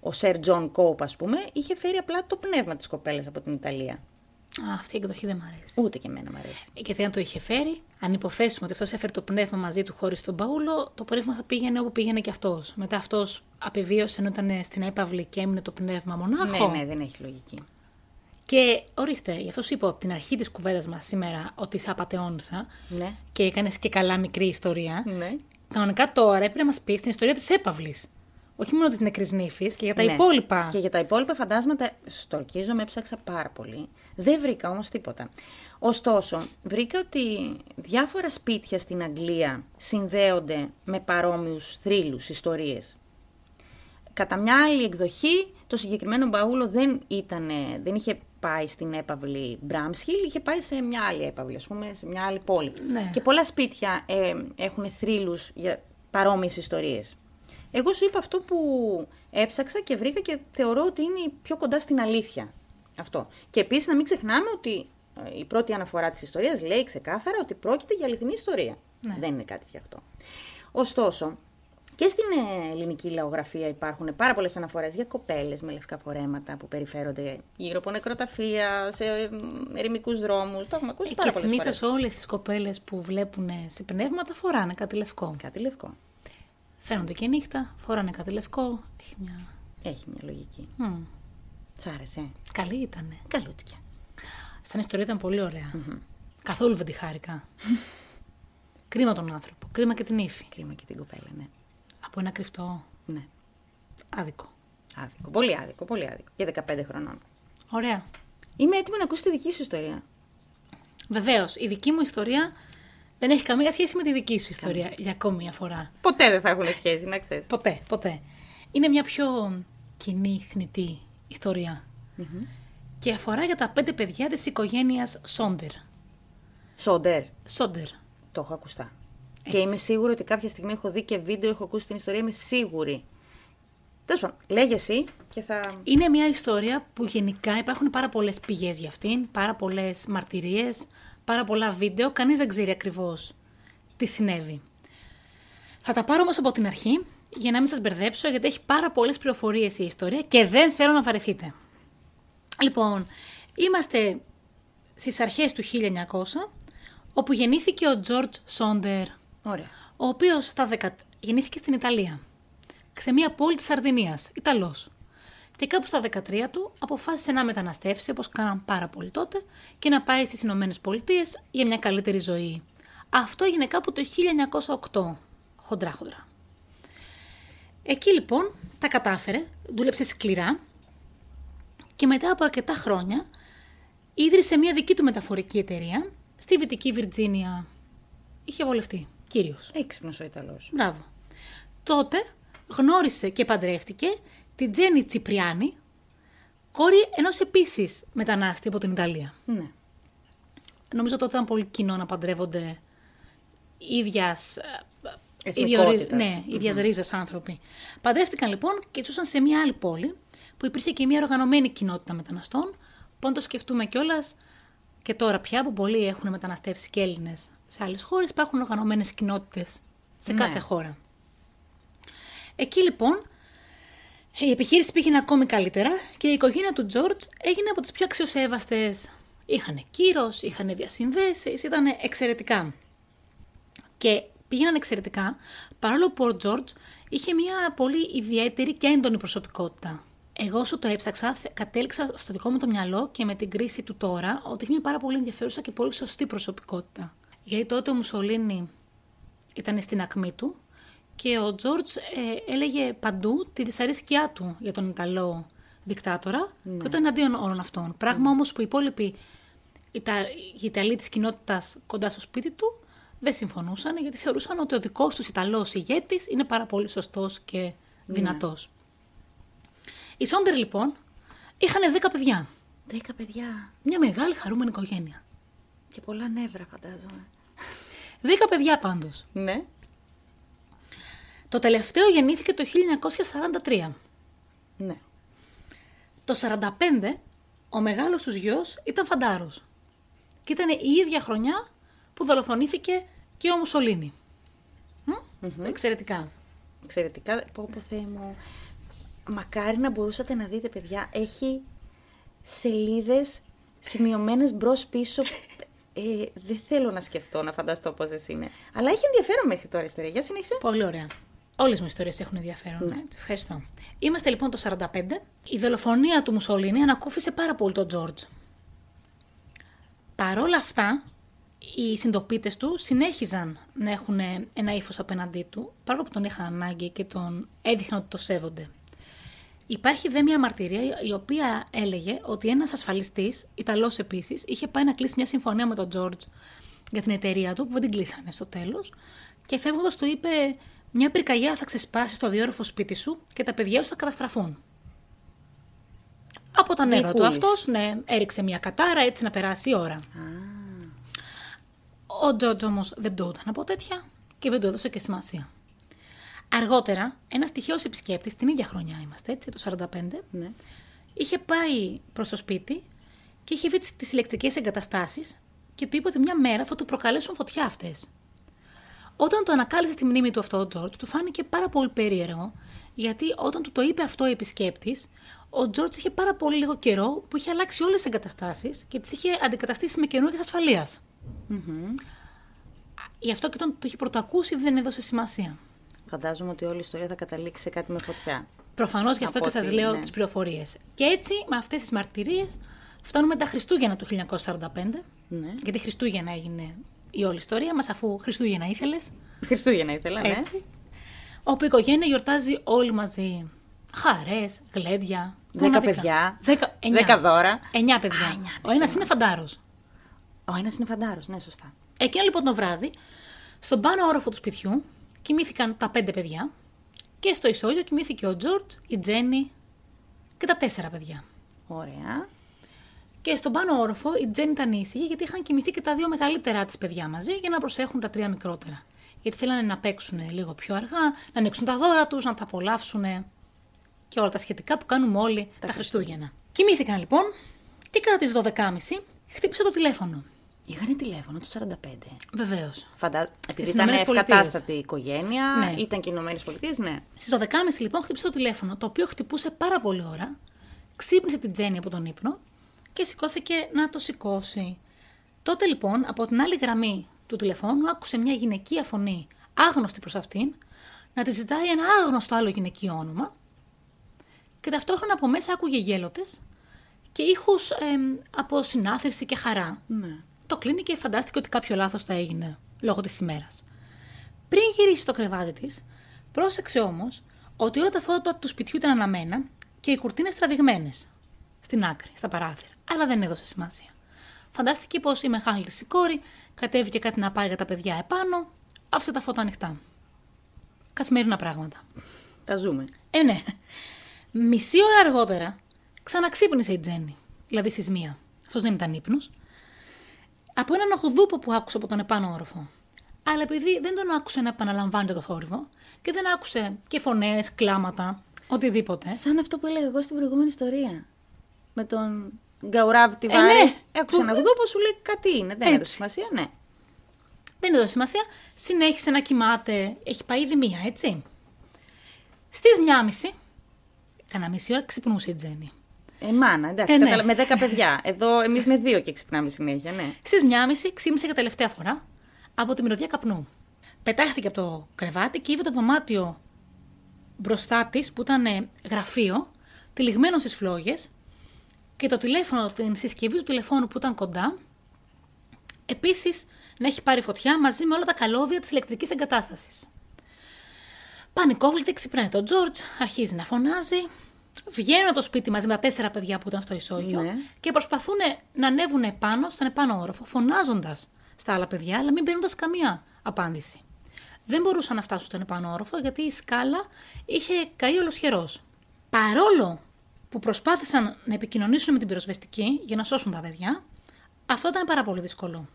ο Σερ Τζον Κόουπ, ας πούμε, είχε φέρει απλά το πνεύμα της κοπέλας από την Ιταλία. Α, αυτή η εκδοχή δεν μ' αρέσει. Ούτε και εμένα μου αρέσει. Γιατί αν το είχε φέρει, αν υποθέσουμε ότι αυτός έφερε το πνεύμα μαζί του χωρίς το μπαούλο, το πνεύμα θα πήγαινε όπου πήγαινε και αυτός. Μετά αυτός απεβίωσε ενώ ήταν στην έπαυλη και έμεινε το πνεύμα μονάχο. Ναι, ναι, δεν έχει λογική. Και ορίστε, γι' αυτό σου είπα από την αρχή της κουβέντας μας σήμερα ότι σε απαταιώνησα Ναι. και έκανες και καλά μικρή ιστορία. Ναι. Κανονικά τώρα έπρεπε να μας πεις την ιστορία της έπαυλης. Όχι μόνο της νεκρής νύφης και για τα Ναι. υπόλοιπα. Και για τα υπόλοιπα φαντάσματα, στορκίζομαι, έψαξα πάρα πολύ. Δεν βρήκα όμως τίποτα. Ωστόσο, βρήκα ότι διάφορα σπίτια στην Αγγλία συνδέονται με παρόμοιους θρύλους, ιστορίες. Κατά μια άλλη εκδοχή, το συγκεκριμένο μπαούλο δεν, ήτανε, δεν είχε πάει στην έπαυλη Μπράμσχιλ, είχε πάει σε μια άλλη έπαυλη, ας πούμε, σε μια άλλη πόλη. Ναι. Και πολλά σπίτια ε, έχουν θρύλους για παρόμοιες ιστορίες. Εγώ σου είπα αυτό που έψαξα και βρήκα και θεωρώ ότι είναι πιο κοντά στην αλήθεια. Αυτό. Και επίσης να μην ξεχνάμε ότι ε, η πρώτη αναφορά της ιστορίας λέει ξεκάθαρα ότι πρόκειται για αληθινή ιστορία. Ναι. Δεν είναι κάτι φτιαχτό. Ωστόσο, και στην ε, ελληνική λαογραφία υπάρχουν πάρα πολλές αναφορές για κοπέλες με λευκά φορέματα που περιφέρονται γύρω από νεκροταφεία, σε ε, ερημικούς δρόμους. Το έχουμε ακούσει πάρα και πολλές συνήθως φορές. όλες τις κοπέλες που βλέπουν σε πνεύματα φοράνε κάτι λευκό. Κάτι λευκό. Φαίνονται και νύχτα, φοράνε κάτι λευκό. Έχει μια. Έχει μια λογική. Μμ, Σ' άρεσε; καλή ήτανε. Καλούτσια. Σαν ιστορία ήταν πολύ ωραία. Καθόλου δεν τη χάρηκα. Κρίμα τον άνθρωπο. Κρίμα και την ύφη. Κρίμα και την κοπέλα, ναι. Από ένα κρυφτό Ναι. άδικο. Άδικο. Πολύ άδικο, πολύ άδικο. Για 15 χρονών. Ωραία. Είμαι έτοιμη να ακούσω τη δική σου ιστορία. Βεβαίως, η δική μου ιστορία δεν έχει καμία σχέση με τη δική σου ιστορία για ακόμη μια φορά. Ποτέ δεν θα έχουν σχέση, να ξέρεις. Ποτέ, ποτέ. Είναι μια πιο κοινή, θνητή ιστορία. Και αφορά για τα πέντε παιδιά της οικογένειας Σόντερ. Σόντερ. Σόντερ. Το έχω ακουστά. Και είμαι σίγουρη ότι κάποια στιγμή έχω δει και βίντεο, έχω ακούσει την ιστορία, είμαι σίγουρη. Τέλος πάντων, λέγε εσύ και θα. Είναι μια ιστορία που γενικά υπάρχουν πάρα πολλές πηγές για αυτήν, πάρα πολλές μαρτυρίες, πάρα πολλά βίντεο. Κανείς δεν ξέρει ακριβώς τι συνέβη. Θα τα πάρω όμως από την αρχή για να μην σας μπερδέψω, γιατί έχει πάρα πολλές πληροφορίες η ιστορία και δεν θέλω να βαρεθείτε. Λοιπόν, είμαστε στις αρχές του 1900, όπου γεννήθηκε ο George Σόντερ, Ωραία. ο οποίος στα 10... γεννήθηκε στην Ιταλία, σε μια πόλη της Σαρδινίας, Ιταλός. Και κάπου στα 13 του αποφάσισε να μεταναστεύσει, όπως κάναν πάρα πολύ τότε, και να πάει στις Ηνωμένες Πολιτείες για μια καλύτερη ζωή. Αυτό έγινε κάπου το 1908, χοντρά χοντρά. Εκεί λοιπόν τα κατάφερε, δούλεψε σκληρά και μετά από αρκετά χρόνια ίδρυσε μια δική του μεταφορική εταιρεία στη Βυτική Βιρτζίνια. Είχε βολευτεί, κύριος. Έξυπνος ο Ιταλός. Μπράβο. Τότε γνώρισε και παντρεύτηκε την Τζένι Τσιπριάνη, κόρη ενός επίσης μετανάστη από την Ιταλία. Ναι. Νομίζω τότε ήταν πολύ κοινό να παντρεύονται ίδιας, ε, Εθνικότητας. ίδιο- ναι, ίδιας ρίζας άνθρωποι. Παντρεύτηκαν λοιπόν και ζούσαν σε μια άλλη πόλη που υπήρχε και μια οργανωμένη κοινότητα μεταναστών που αν το σκεφτούμε κιόλας και τώρα πια που πολλοί έχουν μεταναστεύσει και Έλληνες σε άλλες χώρες υπάρχουν οργανωμένες κοινότητες σε Ναι. κάθε χώρα. Εκεί λοιπόν η επιχείρηση πήγαινε ακόμη καλύτερα και η οικογένεια του Τζόρτζ έγινε από τις πιο αξιοσέβαστες. Είχαν κύρος, είχαν διασυνδέσεις, ήταν εξαιρετικά. Και πήγαιναν εξαιρετικά, παρόλο που ο Τζόρτζ είχε μια πολύ ιδιαίτερη και έντονη προσωπικότητα. Εγώ όσο το έψαξα, θε- κατέληξα στο δικό μου το μυαλό και με την κρίση του τώρα ότι είχε μια πάρα πολύ ενδιαφέρουσα και πολύ σωστή προσωπικότητα. Γιατί τότε ο Μουσολίνη ήταν στην ακμή του και ο Τζόρτζ ε, έλεγε παντού τη δυσαρέσκειά του για τον Ιταλό δικτάτορα και ήταν αντίον όλων αυτών. Πράγμα όμως που οι υπόλοιποι Ιτα... οι Ιταλοί της κοινότητας κοντά στο σπίτι του δεν συμφωνούσαν γιατί θεωρούσαν ότι ο δικός τους Ιταλός ηγέτης είναι πάρα πολύ σωστός και δυνατός. Οι Σόντερ λοιπόν είχαν 10 παιδιά. Δέκα παιδιά. Μια μεγάλη χαρούμενη οικογένεια. Και πολλά νεύρα, φαντάζομαι. 10 παιδιά πάντως. Ναι. Το τελευταίο γεννήθηκε το 1943. Ναι. Το 45 ο μεγάλος τους γιος ήταν φαντάρος. Και ήταν η ίδια χρονιά που δολοφονήθηκε και ο Μουσολίνη. Μμ, Εξαιρετικά. Εξαιρετικά. Πω, πω, Θεέ μου. Μακάρι να μπορούσατε να δείτε, παιδιά. Έχει σελίδες σημειωμένες μπρος πίσω. Ε, δεν θέλω να σκεφτώ, να φανταστώ πόσες είναι. Αλλά έχει ενδιαφέρον μέχρι τώρα η ιστορία. Για συνέχισε. Πολύ ωραία. Όλες μου οι ιστορίες έχουν ενδιαφέρον. Ναι. Έτσι, ευχαριστώ. Είμαστε λοιπόν το 45. Η δολοφονία του Μουσολίνη ανακούφισε πάρα πολύ τον Τζόρτζ. Παρόλα αυτά, οι συντοπίτε του συνέχιζαν να έχουν ένα ύφος απέναντί του, παρόλο που τον είχαν ανάγκη και τον έδειχναν ότι το σέβονται. Υπάρχει δε μια μαρτυρία η οποία έλεγε ότι ένας ασφαλιστής, Ιταλός επίσης, είχε πάει να κλείσει μια συμφωνία με τον Τζόρτζ για την εταιρεία του, που δεν την κλείσανε στο τέλος. Και φεύγοντας του είπε: Μια πυρκαγιά θα ξεσπάσει στο διόρροφο σπίτι σου και τα παιδιά σου θα καταστραφούν. Από τα νερά του Γλυκούλης. αυτός, ναι, έριξε μια κατάρα έτσι να περάσει η ώρα. Ο Τζόρτζ όμως δεν πτωούταν από τέτοια και δεν του έδωσε και σημασία. Αργότερα, ένας τυχαίος επισκέπτης, την ίδια χρονιά είμαστε, έτσι, το 45, Ναι. είχε πάει προς το σπίτι και είχε δει τις ηλεκτρικές εγκαταστάσεις και του είπε ότι μια μέρα θα του προκαλέσουν φωτιά αυτές. Όταν το ανακάλυψε στη μνήμη του αυτό ο Τζόρτζ, του φάνηκε πάρα πολύ περίεργο, γιατί όταν του το είπε αυτό ο επισκέπτης, ο Τζόρτζ είχε πάρα πολύ λίγο καιρό που είχε αλλάξει όλες τις εγκαταστάσεις και τις είχε αντικαταστήσει με καινούργιες ασφαλείας. Γι' αυτό και όταν το είχε πρωτοακούσει δεν έδωσε σημασία. Φαντάζομαι ότι όλη η ιστορία θα καταλήξει σε κάτι με φωτιά. Προφανώς γι' αυτό Από και σας ότι, λέω ναι. τις πληροφορίες. Και έτσι, με αυτές τις μαρτυρίες, φτάνουμε τα Χριστούγεννα του 1945. Ναι. Γιατί Χριστούγεννα έγινε η όλη ιστορία μας, αφού Χριστούγεννα ήθελες. Χριστούγεννα ήθελα, ναι. Έτσι. Όπου η οικογένεια γιορτάζει όλοι μαζί. Χαρές, γλέντια. Δέκα μοναδικά. παιδιά, Δέκα, εννιά. δέκα δώρα. Εννιά παιδιά. Α, εννιά, Ο ένας ναι, είναι φαντάρος. Ο ένας είναι φαντάρος, ναι, σωστά. Εκείνο λοιπόν το βράδυ, στον πάνω όροφο του σπιτιού, κοιμήθηκαν τα πέντε παιδιά και στο ισόγειο κοιμήθηκε ο Τζορτζ, η Τζέννη και τα τέσσερα παιδιά. Ωραία. Και στον πάνω όροφο η Τζέννη ήταν ήσυχη γιατί είχαν κοιμηθεί και τα δύο μεγαλύτερά της παιδιά μαζί για να προσέχουν τα τρία μικρότερα. Γιατί θέλανε να παίξουν λίγο πιο αργά, να ανοίξουν τα δώρα τους, να τα απολαύσουν και όλα τα σχετικά που κάνουμε όλοι τα, Χριστούγεννα. Κοιμήθηκαν λοιπόν και κατά τις 12.30 χτύπησε το τηλέφωνο. Είχανε τηλέφωνο του 45. Βεβαίως. Φαντα... Επειδή Στις ήταν Ηνωμένες Πολιτείες. ευκατάστατη η οικογένεια, Ναι. ήταν και οι Ηνωμένες Πολιτείες, ναι. Στις 12.30 λοιπόν χτύπησε το τηλέφωνο, το οποίο χτυπούσε πάρα πολύ ώρα. Ξύπνησε την Τζέννη από τον ύπνο και σηκώθηκε να το σηκώσει. Τότε λοιπόν από την άλλη γραμμή του τηλεφώνου άκουσε μια γυναικεία φωνή, άγνωστη προς αυτήν, να τη ζητάει ένα άγνωστο άλλο γυναικείο όνομα και ταυτόχρονα από μέσα άκουγε γέλοτες και ήχους εμ, από συνάθρηση και χαρά. ναι. Το κλείνει και φαντάστηκε ότι κάποιο λάθος θα έγινε λόγω της ημέρας. Πριν γυρίσει στο κρεβάτι της, πρόσεξε όμως ότι όλα τα φώτα του σπιτιού ήταν αναμένα και οι κουρτίνες τραβηγμένες. Στην άκρη, στα παράθυρα. Αλλά δεν έδωσε σημασία. Φαντάστηκε πως η μεγάλη της η κόρη κατέβηκε κάτι να πάρει για τα παιδιά επάνω, άφησε τα φώτα ανοιχτά. Καθημερινά πράγματα. Τα ζούμε. Ε, ναι. Μισή ώρα αργότερα ξαναξύπνησε η Τζέννη. Δηλαδή στι μία. Αυτός δεν ήταν ύπνος. Από έναν οχοδούπο που άκουσε από τον επάνω όροφο. Αλλά επειδή δεν τον άκουσε να επαναλαμβάνεται το θόρυβο και δεν άκουσε και φωνές, κλάματα, οτιδήποτε. Σαν αυτό που έλεγα εγώ στην προηγούμενη ιστορία. Με τον Γκαουράβ τη Ε, Βάρη. ναι. Άκουσε Που- ένα γδούπο, σου λέει κάτι είναι. Δεν Έτσι. έδωσε σημασία, ναι. Δεν έδωσε σημασία. Συνέχισε να κοιμάται. Έχει πάει ήδη μία, έτσι. Στις μία μισή, κανένα μισή ώρα ξυπνούσε η Τζέννη. Ε, μάνα, εντάξει, Ε, ναι. κατάλα- με 10 παιδιά. Εδώ εμείς με δύο και ξυπνάμε συνέχεια, ναι. Στις μία μισή ξύπνησε για τελευταία φορά από τη μυρωδιά καπνού. Πετάχτηκε από το κρεβάτι και είδε το δωμάτιο μπροστά της που ήταν ε, γραφείο, τυλιγμένο στις φλόγες και το τηλέφωνο, την συσκευή του τηλεφώνου που ήταν κοντά, επίσης να έχει πάρει φωτιά μαζί με όλα τα καλώδια της ηλεκτρικής εγκατάστασης. Πανικόβλητη ξυπνάει τον Τζορτζ, αρχίζει να φωνάζει. Βγαίνουν από το σπίτι μαζί με τα τέσσερα παιδιά που ήταν στο ισόγειο Ναι. και προσπαθούν να ανέβουν επάνω στον επάνω όροφο, φωνάζοντας στα άλλα παιδιά, αλλά μην παίρνοντας καμία απάντηση. Δεν μπορούσαν να φτάσουν στον επάνω όροφο γιατί η σκάλα είχε καεί ολοσχερό. Παρόλο που προσπάθησαν να επικοινωνήσουν με την πυροσβεστική για να σώσουν τα παιδιά, αυτό ήταν πάρα πολύ δύσκολο.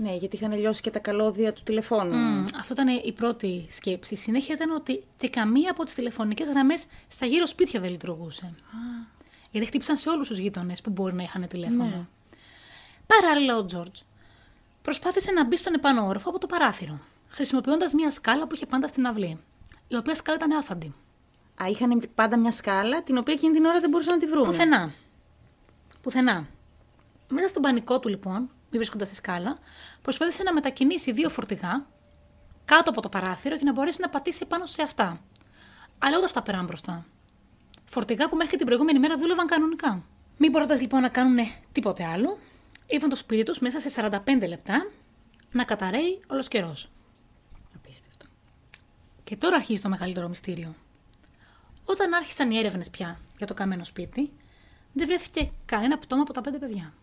Ναι, γιατί είχαν λιώσει και τα καλώδια του τηλεφώνου. Μμ, αυτό ήταν η πρώτη σκέψη. Η συνέχεια ήταν ότι και καμία από τις τηλεφωνικές γραμμές στα γύρω σπίτια δεν λειτουργούσε. Γιατί χτύπησαν σε όλους τους γείτονες που μπορεί να είχαν τηλέφωνο. Ναι. Παράλληλα, ο Τζορτζ προσπάθησε να μπει στον επάνω όροφο από το παράθυρο, χρησιμοποιώντας μια σκάλα που είχε πάντα στην αυλή, η οποία σκάλα ήταν άφαντη. Α, είχαν πάντα μια σκάλα την οποία εκείνη την ώρα δεν μπορούσαν να τη βρουν. Πουθενά. Πουθενά. Μέσα στον πανικό του, λοιπόν, μη βρίσκοντας τη σκάλα, προσπάθησε να μετακινήσει δύο φορτηγά κάτω από το παράθυρο για να μπορέσει να πατήσει πάνω σε αυτά. Αλλά ούτε αυτά πέραν μπροστά. Φορτηγά που μέχρι και την προηγούμενη μέρα δούλευαν κανονικά. Μη μπορώντας λοιπόν να κάνουν τίποτε άλλο, είδαν το σπίτι τους μέσα σε 45 λεπτά να καταραίει όλος καιρός. Απίστευτο. Και τώρα αρχίζει το μεγαλύτερο μυστήριο. Όταν άρχισαν οι έρευνες πια για το καμένο σπίτι, δεν βρέθηκε κανένα πτώμα από τα πέντε παιδιά.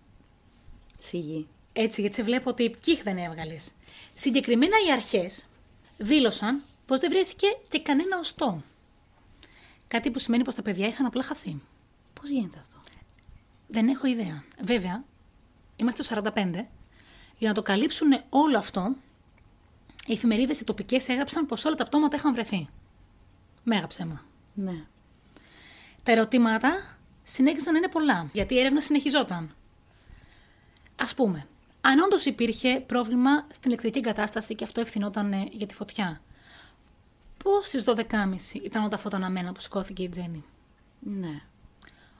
Σιγή. Έτσι, γιατί σε βλέπω ότι κύχ δεν έβγαλες. Συγκεκριμένα οι αρχές δήλωσαν πως δεν βρέθηκε και κανένα οστό. Κάτι που σημαίνει πως τα παιδιά είχαν απλά χαθεί. Πώς γίνεται αυτό; Δεν έχω ιδέα. Βέβαια, είμαστε στο 45. Για να το καλύψουν όλο αυτό, οι εφημερίδες οι τοπικές έγραψαν πως όλα τα πτώματα είχαν βρεθεί. Μέγα ψέμα. Ναι. Τα ερωτήματα συνέχισαν να είναι πολλά, γιατί η έρευνα συνεχιζόταν. Α πούμε, αν όντως υπήρχε πρόβλημα στην ηλεκτρική εγκατάσταση και αυτό ευθυνόταν ε, για τη φωτιά, πώς στις 12.30 ήταν όλα τα φώτα αναμένα που σηκώθηκε η Τζέννη. Ναι.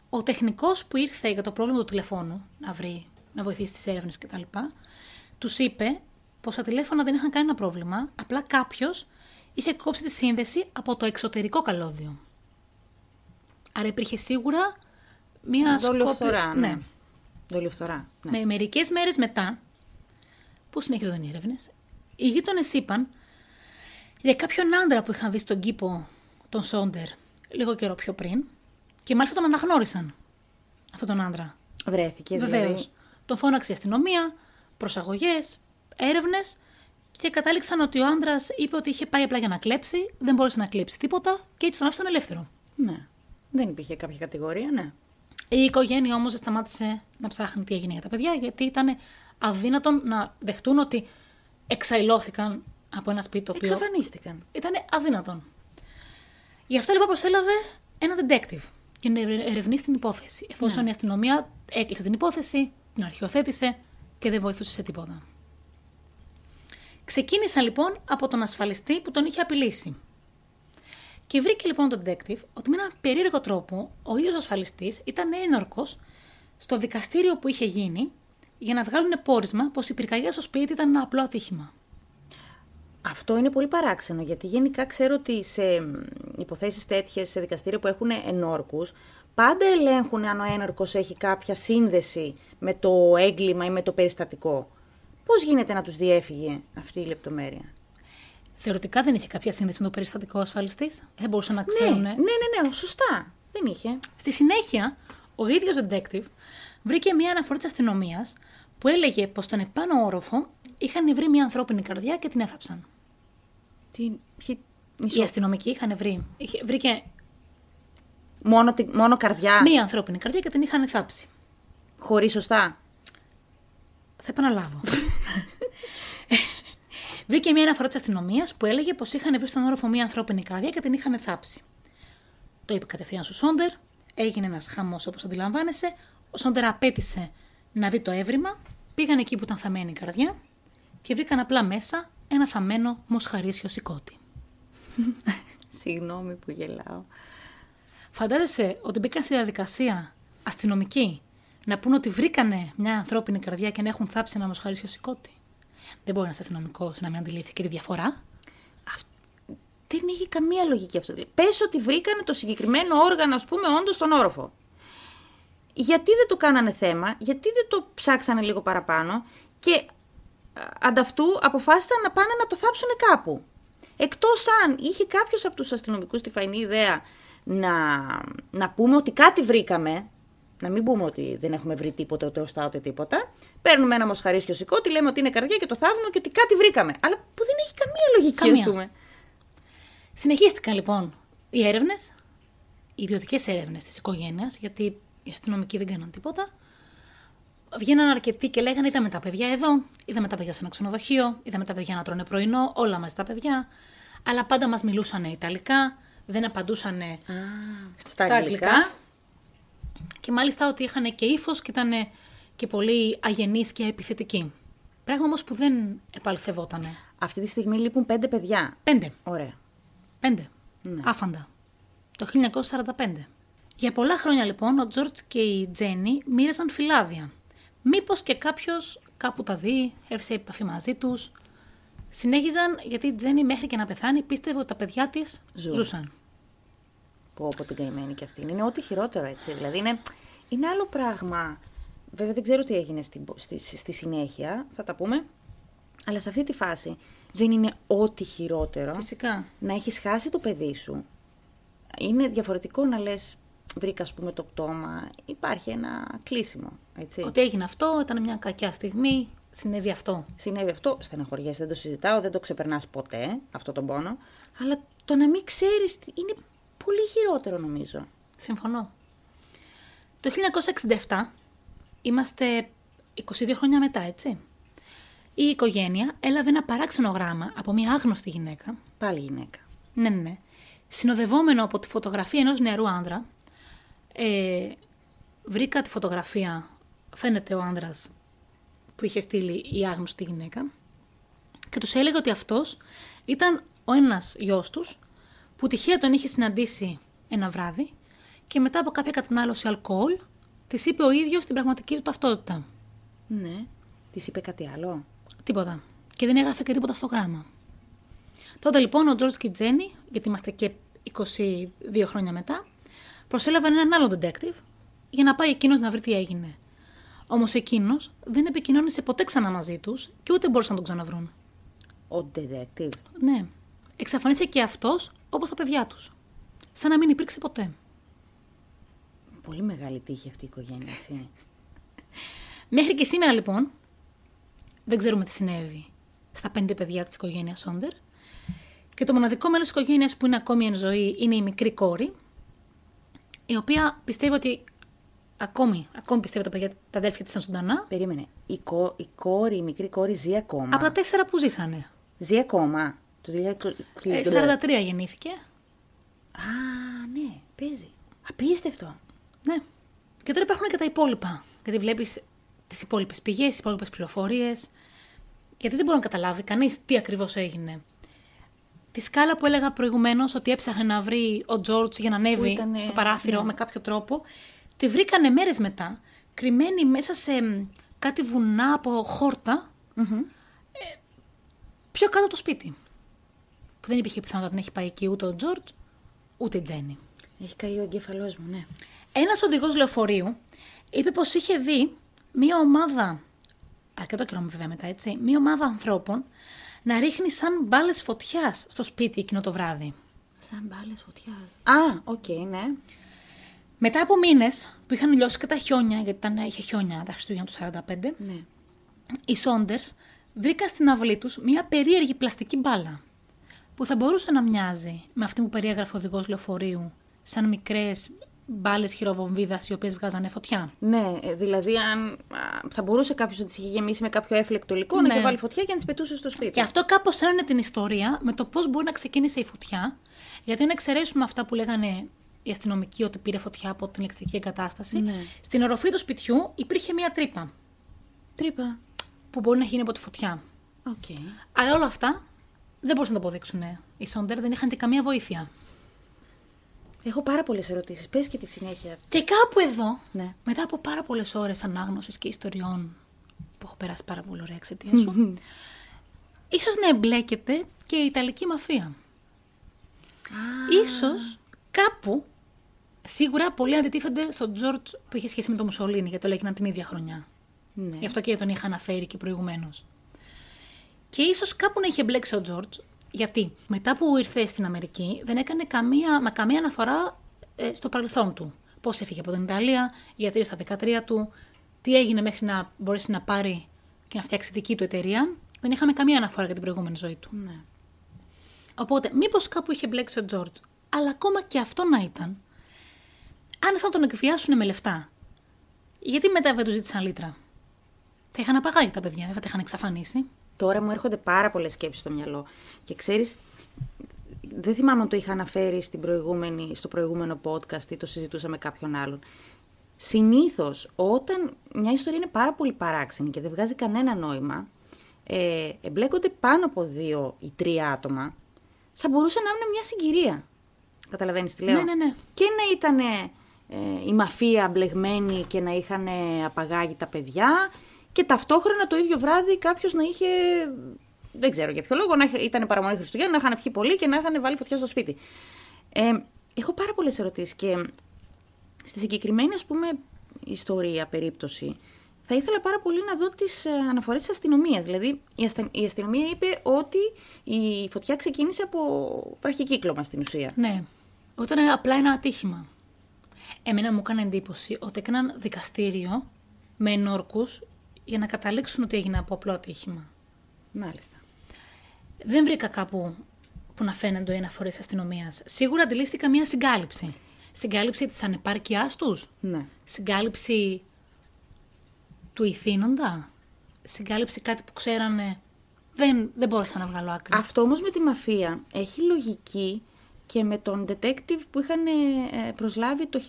Ο τεχνικός που ήρθε για το πρόβλημα του τηλεφώνου να βρει, να βοηθήσει τις έρευνες κτλ., τους είπε πως τα τηλέφωνα δεν είχαν κανένα πρόβλημα, απλά κάποιος είχε κόψει τη σύνδεση από το εξωτερικό καλώδιο. Άρα υπήρχε σίγουρα μία Δολιοφθορά, σκόπη- ναι. Δολιοφθορά. Ναι. Με μερικές μέρες μετά, που συνέχιζαν οι έρευνες, οι γείτονες είπαν για κάποιον άντρα που είχαν δει στον κήπο τον Σόντερ λίγο καιρό πιο πριν και μάλιστα τον αναγνώρισαν αυτόν τον άντρα. Βρέθηκε Βεβαίως. δηλαδή. Τον φώναξε η αστυνομία, προσαγωγές, έρευνες και κατάληξαν ότι ο άντρας είπε ότι είχε πάει απλά για να κλέψει, δεν μπόρεσε να κλέψει τίποτα και έτσι τον άφησαν ελεύθερο. Ναι. Δεν υπήρχε κάποια κατηγορία, ναι. Η οικογένεια όμως δεν σταμάτησε να ψάχνει τι έγινε για τα παιδιά, γιατί ήταν αδύνατον να δεχτούν ότι εξαϊλώθηκαν από ένα σπίτι το οποίο. Εξαφανίστηκαν. Ήταν αδύνατον. Γι' αυτό λοιπόν προσέλαβε ένα detective για να ερε- ερευνήσει την υπόθεση. Εφόσον η αστυνομία έκλεισε την υπόθεση, την αρχιοθέτησε και δεν βοηθούσε σε τίποτα. Ξεκίνησαν λοιπόν από τον ασφαλιστή που τον είχε απειλήσει. Και βρήκε λοιπόν τον detective ότι με έναν περίεργο τρόπο ο ίδιος ασφαλιστής ήταν ένορκος στο δικαστήριο που είχε γίνει για να βγάλουν πόρισμα πως η πυρκαγιά στο σπίτι ήταν ένα απλό ατύχημα. Αυτό είναι πολύ παράξενο, γιατί γενικά ξέρω ότι σε υποθέσεις τέτοιες, σε δικαστήρια που έχουν ενόρκους, πάντα ελέγχουν αν ο ένορκος έχει κάποια σύνδεση με το έγκλημα ή με το περιστατικό. Πώς γίνεται να τους διέφυγε αυτή η λεπτομέρεια; Θεωρητικά δεν είχε κάποια σύνδεση με το περιστατικό ασφαλιστή. Δεν μπορούσαν να ξέρουν. Ναι, ναι, ναι, ναι, σωστά. Δεν είχε. Στη συνέχεια, ο ίδιος detective βρήκε μια αναφορά της αστυνομίας που έλεγε πως στον επάνω όροφο είχαν βρει μια ανθρώπινη καρδιά και την έθαψαν. Τι, ποιοι- Οι μισό. αστυνομικοί είχαν βρει. Είχε, βρήκε Μόνο, τη- μόνο καρδιά, μία ανθρώπινη καρδιά και την είχαν θάψει. χωρίς σωστά. Θα επαναλάβω. Βρήκε μια αναφορά της αστυνομίας που έλεγε πως είχαν βρει στον όροφο μια ανθρώπινη καρδιά και την είχαν θάψει. Το είπε κατευθείαν στο Σόντερ, έγινε ένας χαμός όπως αντιλαμβάνεσαι. Ο Σόντερ απέτησε να δει το έβριμα, πήγαν εκεί που ήταν θαμένη η καρδιά και βρήκαν απλά μέσα ένα θαμμένο μοσχαρίσιο σηκώτη. Συγγνώμη που γελάω. Φαντάζεσαι ότι μπήκαν στη διαδικασία αστυνομικοί να πούν ότι βρήκανε μια ανθρώπινη καρδιά και να έχουν θάψει ένα μοσχαρίσιο σηκώτη; Δεν μπορεί ένα αστυνομικός να μην αντιλήφθηκε τη διαφορά. Δεν έχει καμία λογική αυτό. Πες ότι βρήκανε το συγκεκριμένο όργανο, ας πούμε, όντως στον όροφο. Γιατί δεν το κάνανε θέμα, γιατί δεν το ψάξανε λίγο παραπάνω και α, ανταυτού αποφάσισαν να πάνε να το θάψουν κάπου. Εκτός αν είχε κάποιος από τους αστυνομικούς τη φαϊνή ιδέα να, να πούμε ότι κάτι βρήκαμε, να μην πούμε ότι δεν έχουμε βρει τίποτα, ούτε οστά, ούτε τίποτα. Παίρνουμε ένα μοσχαρίσιο σηκώτη, λέμε ότι είναι καρδιά και το θαύουμε και ότι κάτι βρήκαμε. Αλλά που δεν έχει καμία λογική, Καμία. ας πούμε. Συνεχίστηκαν λοιπόν οι έρευνες, οι ιδιωτικές έρευνες της οικογένειας, γιατί οι αστυνομικοί δεν κάναν τίποτα. Βγαίναν αρκετοί και λέγανε: Είδαμε τα παιδιά εδώ, είδαμε τα παιδιά σε ένα ξενοδοχείο, είδαμε τα παιδιά να τρώνε πρωινό, όλα μαζί τα παιδιά. Αλλά πάντα μας μιλούσαν Ιταλικά, δεν απαντούσαν Στα αγγλικά. Και μάλιστα ότι είχαν και ύφος και ήταν και πολύ αγενείς και επιθετικοί. Πράγμα όμως που δεν επαληθευότανε. Αυτή τη στιγμή λείπουν πέντε παιδιά. Πέντε. Ωραία. Πέντε. Ναι. Άφαντα. Το 1945. Για πολλά χρόνια λοιπόν ο Τζόρτζ και η Τζέννη μοίραζαν φυλάδια. Μήπως και κάποιος κάπου τα δει, έρθει σε επαφή μαζί τους. Συνέχιζαν γιατί η Τζέννη μέχρι και να πεθάνει πίστευε ότι τα παιδιά της Ζουν. ζούσαν. Πω πω την καημένη και αυτή. Είναι ό,τι χειρότερο έτσι. Δηλαδή είναι, είναι άλλο πράγμα. Βέβαια δεν ξέρω τι έγινε στη, στη, στη συνέχεια, θα τα πούμε. Αλλά σε αυτή τη φάση δεν είναι ό,τι χειρότερο Φυσικά. να έχεις χάσει το παιδί σου. Είναι διαφορετικό να λες βρήκα ας πούμε το πτώμα. Υπάρχει ένα κλείσιμο, έτσι. Ότι έγινε αυτό, ήταν μια κακιά στιγμή, συνέβη αυτό. Συνέβη αυτό, στεναχωριέσαι, δεν το συζητάω, δεν το ξεπερνάς ποτέ αυτό τον πόνο. Αλλά το να μην ξέρεις τι- είναι πολύ χειρότερο νομίζω. Συμφωνώ. Το 1967, είμαστε 22 χρόνια μετά, έτσι. Η οικογένεια έλαβε ένα παράξενο γράμμα από μια άγνωστη γυναίκα. Πάλι γυναίκα. Ναι, ναι, ναι. Συνοδευόμενο από τη φωτογραφία ενός νεαρού άνδρα. Ε, βρήκα τη φωτογραφία, φαίνεται ο άνδρας που είχε στείλει η άγνωστη γυναίκα και τους έλεγε ότι αυτός ήταν ο ένας γιος τους που τυχαία τον είχε συναντήσει ένα βράδυ και μετά από κάποια κατανάλωση αλκοόλ της είπε ο ίδιος την πραγματική του ταυτότητα. Ναι. Της είπε κάτι άλλο; Τίποτα. Και δεν έγραφε και τίποτα στο γράμμα. Τότε λοιπόν ο Τζορτ και η Τζέννη, γιατί είμαστε και 22 χρόνια μετά, προσέλαβαν έναν άλλο detective για να πάει εκείνος να βρει τι έγινε. Όμως εκείνος δεν επικοινώνησε ποτέ ξανά μαζί τους και ούτε μπορούσαν να τον ξαναβρούν. Ο detective. Ναι. Εξαφανίστηκε και αυτός όπως τα παιδιά τους. Σαν να μην υπήρξε ποτέ. Πολύ μεγάλη τύχη αυτή η οικογένεια, έτσι. Μέχρι και σήμερα λοιπόν, δεν ξέρουμε τι συνέβη στα πέντε παιδιά της οικογένειας Σόντερ. Και το μοναδικό μέλος της οικογένειας που είναι ακόμη εν ζωή είναι η μικρή κόρη, η οποία πιστεύει ότι. Ακόμη, ακόμη πιστεύει ότι τα, παιδιά, τα αδέλφια της ήταν ζωντανά. Περίμενε. Η, κο... η κόρη, η μικρή κόρη ζει ακόμα; Από τα τέσσερα που ζήσανε. Ζει ακόμα; Το 2000... Ε, 43 γεννήθηκε. Α, ναι, παίζει. Απίστευτο. Ναι. Και τώρα υπάρχουν και τα υπόλοιπα. Γιατί βλέπεις τις υπόλοιπες πηγές, τις υπόλοιπες πληροφορίες. Γιατί δεν μπορεί να καταλάβει κανείς τι ακριβώς έγινε. Τη σκάλα που έλεγα προηγουμένως ότι έψαχνε να βρει ο Τζόρτζ για να ανέβει ήτανε, στο παράθυρο ναι. με κάποιο τρόπο, τη βρήκανε μέρες μετά, κρυμμένη μέσα σε μ, κάτι βουνά από χόρτα, ε, πιο κάτω από το σπίτι. Που δεν υπήρχε πιθανότητα να έχει πάει εκεί ούτε ο Τζόρτζ, ούτε η Τζέννη. Έχει καεί ο εγκέφαλός μου, ναι. Ένας οδηγός λεωφορείου είπε πως είχε δει μία ομάδα. Αρκετό καιρό βέβαια μετά, έτσι. Μία ομάδα ανθρώπων να ρίχνει σαν μπάλες φωτιάς στο σπίτι εκείνο το βράδυ. Σαν μπάλες φωτιάς. Α, οκ, ναι. Μετά από μήνες που είχαν λιώσει και τα χιόνια, γιατί ήταν, είχε χιόνια τα Χριστούγεννα του 45, ναι. οι Σόντερ βρήκαν στην αυλή τους μία περίεργη πλαστική μπάλα. Που θα μπορούσε να μοιάζει με αυτή που περιέγραφε ο οδηγός λεωφορείου, σαν μικρές μπάλες χειροβομβίδας οι οποίες βγάζανε φωτιά; Ναι, ε, δηλαδή αν α, θα μπορούσε κάποιος να τις είχε γεμίσει με κάποιο έφλεκτο υλικό, να Ναι. είχε βάλει φωτιά και να τις πετούσε στο σπίτι. Και αυτό κάπως ένωνε την ιστορία με το πώς μπορεί να ξεκίνησε η φωτιά. Γιατί αν εξαιρέσουμε αυτά που λέγανε οι αστυνομικοί ότι πήρε φωτιά από την ηλεκτρική εγκατάσταση, Ναι. στην οροφή του σπιτιού υπήρχε μία τρύπα Τρύπα. που μπορεί να γίνει από τη φωτιά. Οκ. Αλλά όλα αυτά δεν μπορούσαν να το αποδείξουν. Οι Σόντερ δεν είχαν και καμία βοήθεια. Έχω πάρα πολλές ερωτήσεις. Πες και τη συνέχεια. Και κάπου εδώ, Ναι. μετά από πάρα πολλές ώρες ανάγνωσης και ιστοριών που έχω περάσει πάρα πολύ ωραία εξαιτίας σου, ίσως να εμπλέκεται και η Ιταλική μαφία. Ίσως κάπου, σίγουρα πολλοί αντιτίθενται στον Τζόρτζ που είχε σχέση με τον Μουσολίνη, γιατί το λέγαιναν την ίδια χρονιά. Ναι. Γι' αυτό και τον είχα αναφέρει και προηγουμένως. Και ίσως κάπου να είχε μπλέξει ο Τζόρτζ, γιατί μετά που ήρθε στην Αμερική δεν έκανε καμία, μα καμία αναφορά ε, στο παρελθόν του. Πώς έφυγε από την Ιταλία, γιατί στα 13 του, τι έγινε μέχρι να μπορέσει να πάρει και να φτιάξει δική του εταιρεία. Δεν είχαμε καμία αναφορά για την προηγούμενη ζωή του. ναι. Οπότε, μήπως κάπου είχε μπλέξει ο Τζόρτζ, αλλά ακόμα και αυτό να ήταν, αν ήθελαν να τον εκβιάσουν με λεφτά, γιατί μετά δεν του ζήτησαν λίτρα; Θα είχαν απαγάγει τα παιδιά, δεν θα τα είχαν εξαφανίσει. Τώρα μου έρχονται πάρα πολλές σκέψεις στο μυαλό. Και ξέρεις, δεν θυμάμαι αν το είχα αναφέρει στην προηγούμενη, στο προηγούμενο podcast ή το συζητούσα με κάποιον άλλον. Συνήθως, όταν μια ιστορία είναι πάρα πολύ παράξενη και δεν βγάζει κανένα νόημα, ε, εμπλέκονται πάνω από δύο ή τρία άτομα, θα μπορούσε να είναι μια συγκυρία. Καταλαβαίνεις τι λέω; Ναι, ναι, ναι. Και να ήταν ε, η μαφία μπλεγμένη και να είχαν απαγάγει τα παιδιά και ταυτόχρονα το ίδιο βράδυ κάποιος να είχε. Δεν ξέρω για ποιο λόγο, να είχε- ήταν παραμονή Χριστουγέννων, να είχαν πιει πολύ και να είχαν βάλει φωτιά στο σπίτι. Ε, έχω πάρα πολλές ερωτήσεις και στη συγκεκριμένη ας πούμε ιστορία, περίπτωση, θα ήθελα πάρα πολύ να δω τις ε, αναφορές της αστυνομίας. Δηλαδή η, αστα... η αστυνομία είπε ότι η φωτιά ξεκίνησε από βραχικύκλωμα στην ουσία. Ναι, ήταν απλά ένα ατύχημα. Εμένα μου έκανε εντύπωση ότι έκαναν δικαστήριο με ενόρκους για να καταλήξουν ότι έγινε από απλό ατύχημα. Μάλιστα. Δεν βρήκα κάπου που να φαίνονται οι αναφορές αστυνομίας. Σίγουρα αντιλήφθηκα μια συγκάλυψη. Συγκάλυψη της ανεπάρκειάς τους. Ναι. Συγκάλυψη του ηθήνοντα. Συγκάλυψη κάτι που ξέρανε. Δεν, δεν μπόρεσα να βγάλω άκρη. Αυτό όμως με τη μαφία έχει λογική και με τον detective που είχαν ε, προσλάβει το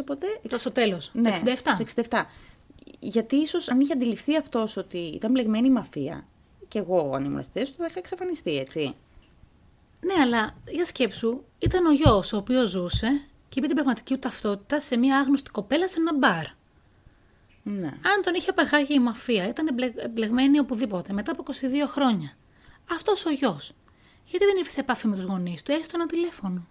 1900 ποτέ; Το στο τέλος. Ναι, το 67. Το 67. Γιατί ίσως αν είχε αντιληφθεί αυτός ότι ήταν μπλεγμένη η μαφία, και εγώ αν ήμουν στη θέση του θα είχα εξαφανιστεί, έτσι. Ναι, αλλά για σκέψου, ήταν ο γιος ο οποίος ζούσε και είπε την πραγματική του ταυτότητα σε μια άγνωστη κοπέλα σε ένα μπαρ. Ναι. Αν τον είχε απεχάγει η μαφία, ήταν εμπλε- εμπλεγμένη οπουδήποτε μετά από 22 χρόνια. Αυτός ο γιος. Γιατί δεν ήρθε σε επαφή με τους γονείς του, έστω ένα τηλέφωνο;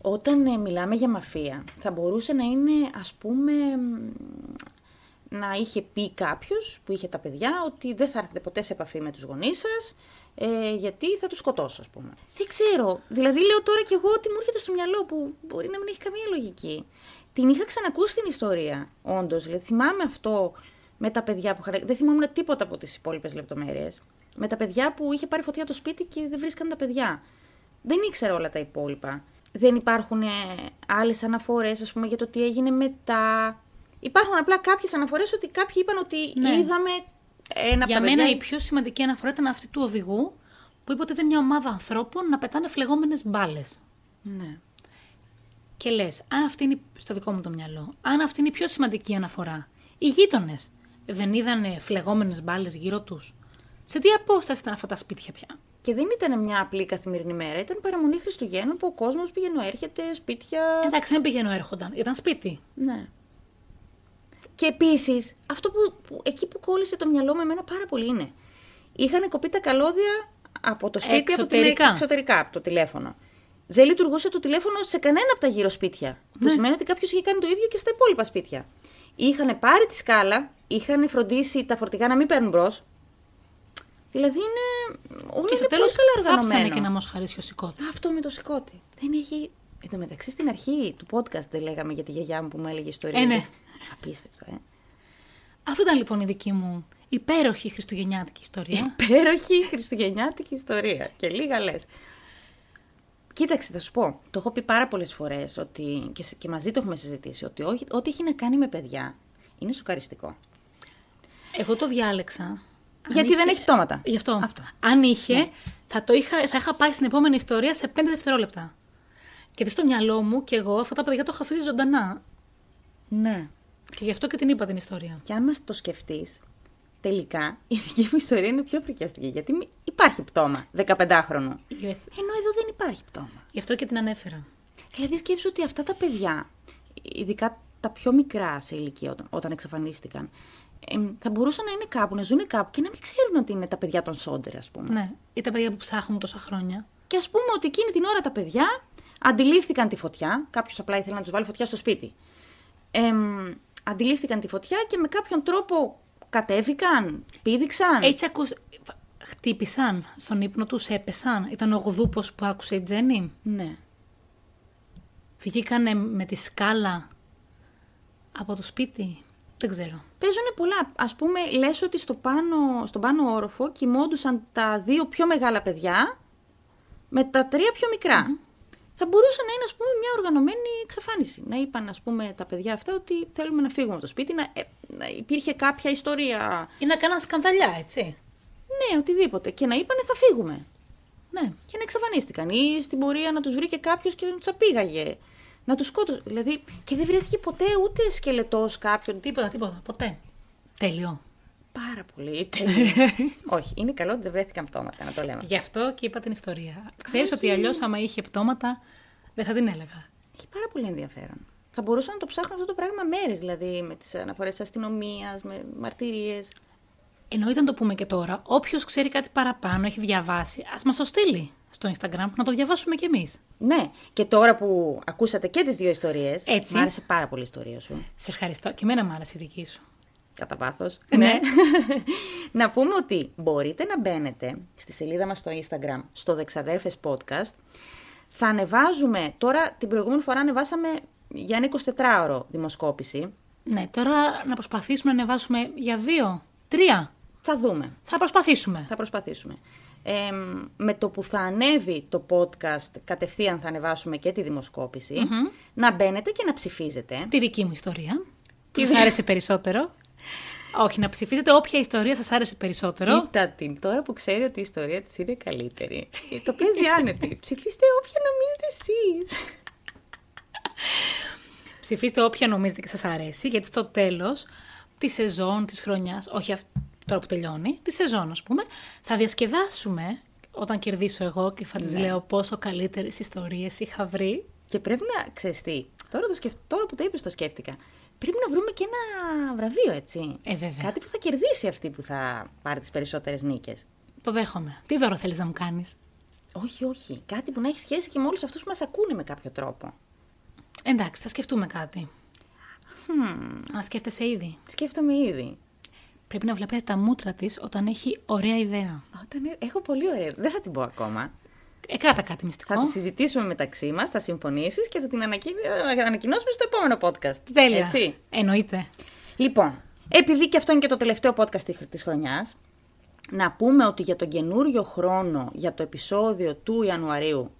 Όταν ε, μιλάμε για μαφία, θα μπορούσε να είναι, ας πούμε, μ, να είχε πει κάποιος που είχε τα παιδιά ότι δεν θα έρθετε ποτέ σε επαφή με τους γονείς σας, ε, γιατί θα τους σκοτώσω, ας πούμε. Δεν ξέρω. Δηλαδή, λέω τώρα κι εγώ ότι μου έρχεται στο μυαλό που μπορεί να μην έχει καμία λογική. Την είχα ξανακούσει την ιστορία, όντως. Δηλαδή, θυμάμαι αυτό με τα παιδιά που είχαν... Δεν θυμόμουν τίποτα από τις υπόλοιπες λεπτομέρειες. Με τα παιδιά που είχε πάρει φωτιά το σπίτι και δεν βρίσκαν τα παιδιά. Δεν ήξερα όλα τα υπόλοιπα. Δεν υπάρχουν ε, άλλες αναφορές, ας πούμε, για το τι έγινε μετά. Υπάρχουν απλά κάποιες αναφορές ότι κάποιοι είπαν ότι Ναι. είδαμε ένα από Για τα μένα παιδιά... η πιο σημαντική αναφορά ήταν αυτή του οδηγού που είπε ότι ήταν μια ομάδα ανθρώπων να πετάνε φλεγόμενες μπάλες. Ναι. Και λες, αν αυτή είναι στο δικό μου το μυαλό, αν αυτή είναι η πιο σημαντική αναφορά, οι γείτονες δεν είδαν φλεγόμενες μπάλες γύρω τους; Σε τι απόσταση ήταν αυτά τα σπίτια πια; Και δεν ήταν μια απλή καθημερινή μέρα, ήταν παραμονή Χριστουγέννων που ο κόσμος πήγαινε έρχεται, σπίτια... Εντάξει, δεν πηγαίνω έρχονταν, ήταν σπίτι. Ναι. Και επίσης, αυτό που, που, εκεί που κόλλησε το μυαλό με εμένα πάρα πολύ είναι. Είχαν κοπεί τα καλώδια από το σπίτι, Εξωτερικά. από την εξωτερικά, από το τηλέφωνο. Δεν λειτουργούσε το τηλέφωνο σε κανένα από τα γύρω σπίτια. Ναι. Το σημαίνει ότι κάποιος είχε κάνει το ίδιο και στα υπόλοιπα σπίτια. Είχαν πάρει τη σκάλα, είχαν φροντίσει τα φορτηγά να μην παίρνουν μπρος. Δηλαδή είναι. Όλα Και στο είναι τέλος πολύ καλά θάψανε οργανωμένα. και ένα μοσχαρίσιο σηκώτη. Αυτό με το σηκώτη. Δεν έχει. Εν τω μεταξύ στην αρχή του podcast δεν λέγαμε για τη γιαγιά μου που μου έλεγε ιστορία. Ε, ναι. Απίστευτο, ε. Αυτή ήταν λοιπόν η δική μου υπέροχη χριστουγεννιάτικη ιστορία. Υπέροχη χριστουγεννιάτικη ιστορία. Και λίγα λες. Κοίταξε, θα σου πω. Το έχω πει πάρα πολλές φορές ότι, και, σ- και μαζί το έχουμε συζητήσει ότι ό, ό,τι έχει να κάνει με παιδιά είναι σοκαριστικό. Εγώ το διάλεξα. αν Γιατί δεν έχει πτώματα. Γι' αυτό. Αυτό. Αν είχε, θα, το είχα, θα είχα πάει στην επόμενη ιστορία σε 5 δευτερόλεπτα. Γιατί στο μυαλό μου και εγώ αυτά τα παιδιά το είχα αφήσει ζωντανά. Ναι. Και γι' αυτό και την είπα την ιστορία. Και αν μας το σκεφτείς, τελικά η δική μου ιστορία είναι πιο πρικιαστική. Γιατί μη- υπάρχει πτώμα 15χρονου. Ενώ εδώ δεν υπάρχει πτώμα. Γι' αυτό και την ανέφερα. Δηλαδή σκέψου ότι αυτά τα παιδιά, ειδικά τα πιο μικρά σε ηλικία όταν, όταν εξαφανίστηκαν, εμ, θα μπορούσαν να είναι κάπου, να ζουν κάπου και να μην ξέρουν ότι είναι τα παιδιά των Σόντερ, ας πούμε. Ναι, ή τα παιδιά που ψάχνουν τόσα χρόνια. Και ας πούμε ότι εκείνη την ώρα τα παιδιά αντιλήφθηκαν τη φωτιά, κάποιος απλά ήθελε να τους βάλει φωτιά στο σπίτι. Εμ, αντιλήφθηκαν τη φωτιά και με κάποιον τρόπο κατέβηκαν, πήδηξαν. Έτσι ακούς... Χτύπησαν στον ύπνο τους, έπεσαν. Ήταν ο γδούπος που άκουσε η Τζέννη. Ναι. Βγήκανε με τη σκάλα από το σπίτι. Δεν ξέρω. Παίζουν πολλά. Ας πούμε, λες ότι στο πάνω, στον πάνω όροφο κοιμόντουσαν τα δύο πιο μεγάλα παιδιά με τα τρία πιο μικρά. Θα μπορούσε να είναι, ας πούμε, μια οργανωμένη εξαφάνιση. Να είπαν, ας πούμε, τα παιδιά αυτά ότι θέλουμε να φύγουμε από το σπίτι, να, ε, να υπήρχε κάποια ιστορία. Ή να κάναν σκανδαλιά, έτσι. Ναι, οτιδήποτε. Και να είπανε θα φύγουμε. Ναι. Και να εξαφανίστηκαν. Ή στην πορεία να τους βρήκε κάποιος και να τους απήγαγε. Να τους σκότωσε. Δηλαδή, και δεν βρέθηκε ποτέ ούτε σκελετός κάποιον. Τίποτα, τίποτα. Ποτέ. Τέλειο. Πάρα πολύ. τέλειο. Όχι, είναι καλό ότι δεν βρέθηκαν πτώματα, να το λέμε. Γι' αυτό και είπα την ιστορία. Ξέρεις ότι αλλιώς άμα είχε πτώματα δεν θα την έλεγα. Έχει πάρα πολύ ενδιαφέρον. Θα μπορούσα να το ψάχνω αυτό το πράγμα μέρες, δηλαδή με τις αναφορές αστυνομίας, με μαρτυρίες. Εννοείται να το πούμε και τώρα. Όποιος ξέρει κάτι παραπάνω, έχει διαβάσει, ας μας το στείλει στο Instagram να το διαβάσουμε κι εμείς. Ναι, και τώρα που ακούσατε και τις δύο ιστορίες. Έτσι. Μ' άρεσε πάρα πολύ η ιστορία σου. Σε ευχαριστώ. Και εμένα μου άρεσε η δική σου. Κατά βάθο. Ναι. να πούμε ότι μπορείτε να μπαίνετε στη σελίδα μας στο Instagram, στο Δεξαδέρφες Podcast. Θα ανεβάζουμε, τώρα την προηγούμενη φορά ανεβάσαμε για ένα 24ωρο δημοσκόπηση. Ναι, τώρα να προσπαθήσουμε να ανεβάσουμε για δύο, τρία. Θα δούμε. Θα προσπαθήσουμε. Θα προσπαθήσουμε. Ε, με το που θα ανέβει το podcast, κατευθείαν θα ανεβάσουμε και τη δημοσκόπηση. Να μπαίνετε και να ψηφίζετε. Τη δική μου ιστορία. Που σας άρεσε περισσότερο. Όχι, να ψηφίζετε όποια ιστορία σας άρεσε περισσότερο. Κοίτα την, τώρα που ξέρει ότι η ιστορία της είναι καλύτερη. το παίζει άνετη. Ψηφίστε όποια νομίζετε εσείς. Ψηφίστε όποια νομίζετε και σας αρέσει, γιατί στο τέλος της σεζόν, της χρονιάς, όχι αυ- τώρα που τελειώνει, τη σεζόν ας πούμε, θα διασκεδάσουμε όταν κερδίσω εγώ και θα τις Ναι. λέω πόσο καλύτερες ιστορίες είχα βρει. Και πρέπει να ξέρεις τι, τώρα, το σκεφ- τώρα που το είπες το σκέφτηκα. Πρέπει να βρούμε και ένα βραβείο, έτσι. Ε, βέβαια. Κάτι που θα κερδίσει αυτή που θα πάρει τις περισσότερες νίκες. Το δέχομαι. Τι δώρο θέλεις να μου κάνεις; Όχι, όχι. Κάτι που να έχει σχέση και με όλους αυτούς που μας ακούνε με κάποιο τρόπο. Εντάξει, θα σκεφτούμε κάτι. Αν σκέφτεσαι ήδη. Σκέφτομαι ήδη. Πρέπει να βλέπετε τα μούτρα της όταν έχει ωραία ιδέα. Όταν ε- έχω πολύ ωραία. Δεν θα την πω ακόμα. Ε, κράτα κάτι μυστικό. Θα τη συζητήσουμε μεταξύ μας, θα συμφωνήσεις και θα την ανακοι... ανακοινώσουμε στο επόμενο podcast. Τέλεια. Έτσι. Εννοείται. Λοιπόν, επειδή και αυτό είναι και το τελευταίο podcast τη- της χρονιάς, να πούμε ότι για τον καινούριο χρόνο, για το επεισόδιο του Ιανουαρίου,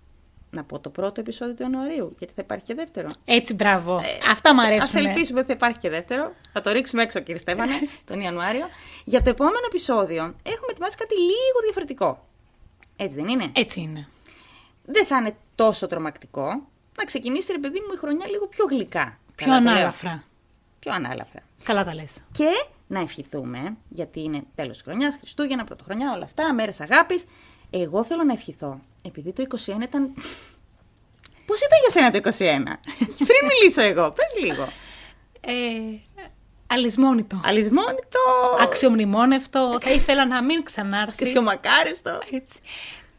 να πω το πρώτο επεισόδιο του Ιανουαρίου, γιατί θα υπάρχει και δεύτερο. Έτσι, μπράβο. Αυτά μου Α αρέσουν. ελπίσουμε ότι θα υπάρχει και δεύτερο. Θα το ρίξουμε έξω, κύριε Στέφανε, τον Ιανουάριο. Για το επόμενο επεισόδιο έχουμε ετοιμάσει κάτι λίγο διαφορετικό. Έτσι δεν είναι; Έτσι είναι. Δεν θα είναι τόσο τρομακτικό. Να ξεκινήσει, ρε παιδί μου, η χρονιά λίγο πιο γλυκά. Πιο Καλά το λέω. ανάλαφρα. Πιο ανάλαφρα. Καλά τα λες. Και να ευχηθούμε, γιατί είναι τέλος της χρονιάς, Χριστούγεννα, Πρωτοχρονιά, όλα αυτά, μέρες αγάπης. Εγώ θέλω να ευχηθώ, επειδή το 21 ήταν. Πώς ήταν για σένα το 21, Πριν μιλήσω εγώ, πες λίγο. Ε, αλυσμόνητο. Αλυσμόνητο. Αξιομνημόνευτο. Θα ήθελα να μην ξανάρθει. Αξιομακάριστο. Έτσι.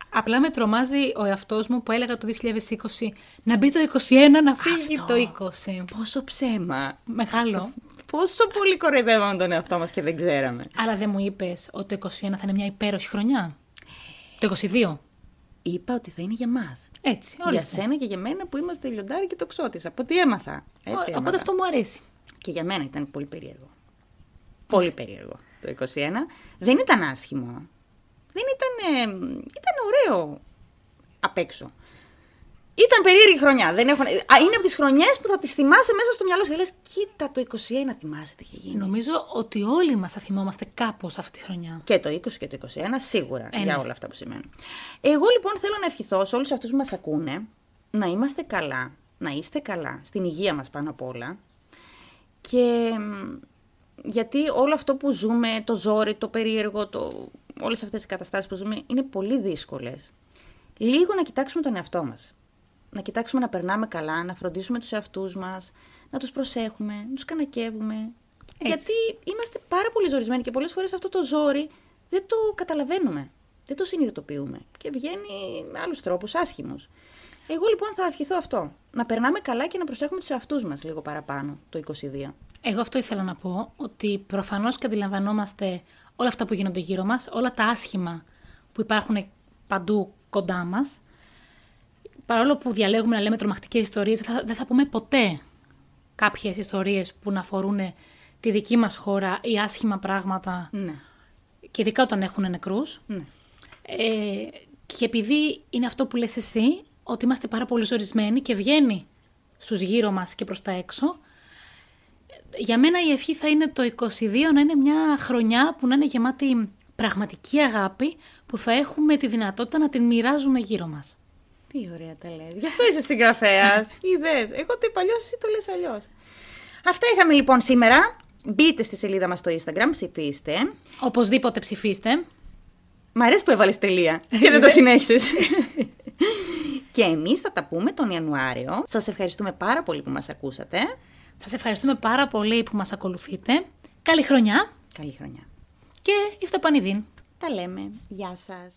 Απλά με τρομάζει ο εαυτός μου που έλεγα το 2020 να μπει το 21 να φύγει Αυτό. το 20. Πόσο ψέμα. Μεγάλο. Πόσο πολύ κοροϊδεύαμε τον εαυτό μας και δεν ξέραμε. Αλλά δεν μου είπες ότι το 21 θα είναι μια υπέροχη χρονιά. Το 22. Είπα ότι θα είναι για μας. Έτσι, Για ορίστε. σένα και για μένα που είμαστε λιοντάρι και το ξώτη. Από τι έμαθα. Έτσι, Οπότε έμαθα. αυτό μου αρέσει. Και για μένα ήταν πολύ περίεργο. Πολύ περίεργο το 21. Δεν ήταν άσχημο. Δεν ήταν. ε, ήταν ωραίο απ' έξω. Ήταν περίεργη χρονιά. Δεν έχω... Α, είναι από τις χρονιές που θα τις θυμάσαι μέσα στο μυαλό σου. Και λες, κοίτα το 21 θυμάσαι τι είχε γίνει. Νομίζω ότι όλοι μας θα θυμόμαστε κάπως αυτή τη χρονιά. Και το 20 και το 21 σίγουρα Ε, για ναι. όλα αυτά που σημαίνουν. Εγώ λοιπόν θέλω να ευχηθώ σε όλους αυτούς που μας ακούνε να είμαστε καλά, να είστε καλά, στην υγεία μας πάνω απ' όλα. Και μ, γιατί όλο αυτό που ζούμε, το ζόρι, το περίεργο, το... όλες αυτές οι καταστάσεις που ζούμε είναι πολύ δύσκολες. Λίγο να κοιτάξουμε τον εαυτό μας. Να κοιτάξουμε να περνάμε καλά, να φροντίσουμε τους εαυτούς μας, να τους προσέχουμε, να τους κανακεύουμε. Γιατί είμαστε πάρα πολύ ζορισμένοι και πολλές φορές αυτό το ζόρι δεν το καταλαβαίνουμε, δεν το συνειδητοποιούμε και βγαίνει με άλλους τρόπους άσχημους. Εγώ λοιπόν θα αρχιθώ αυτό, να περνάμε καλά και να προσέχουμε τους εαυτούς μας λίγο παραπάνω το 22. Εγώ αυτό ήθελα να πω, ότι προφανώς και αντιλαμβανόμαστε όλα αυτά που γίνονται γύρω μας, όλα τα άσχημα που υπάρχουν παντού κοντά μας. Παρόλο που διαλέγουμε να λέμε τρομακτικές ιστορίες, δεν θα, δεν θα πούμε ποτέ κάποιες ιστορίες που να αφορούν τη δική μας χώρα ή άσχημα πράγματα, Ναι. και ειδικά όταν έχουν νεκρούς. ναι. Ε, και επειδή είναι αυτό που λες εσύ, ότι είμαστε πάρα πολύ ζορισμένοι και βγαίνει στους γύρω μας και προς τα έξω, για μένα η ευχή θα είναι το 22 να είναι μια χρονιά που να είναι γεμάτη πραγματική αγάπη, που θα έχουμε τη δυνατότητα να την μοιράζουμε γύρω μας. Τι ωραία τα λες. Γι' αυτό είσαι συγγραφέας. Είδες. Εγώ το είπα αλλιώς, εσύ το λες αλλιώς. Αυτά είχαμε λοιπόν σήμερα. Μπείτε στη σελίδα μας στο Instagram, ψηφίστε. Οπωσδήποτε ψηφίστε. Μ' αρέσει που έβαλες τελεία και δεν το συνέχισες. και εμείς θα τα πούμε τον Ιανουάριο. Σας ευχαριστούμε πάρα πολύ που μας ακούσατε. Σας ευχαριστούμε πάρα πολύ που μας ακολουθείτε. Καλή χρονιά Καλή χρονιά. και είστε πανηδίν. Τα λέμε. Γεια σας.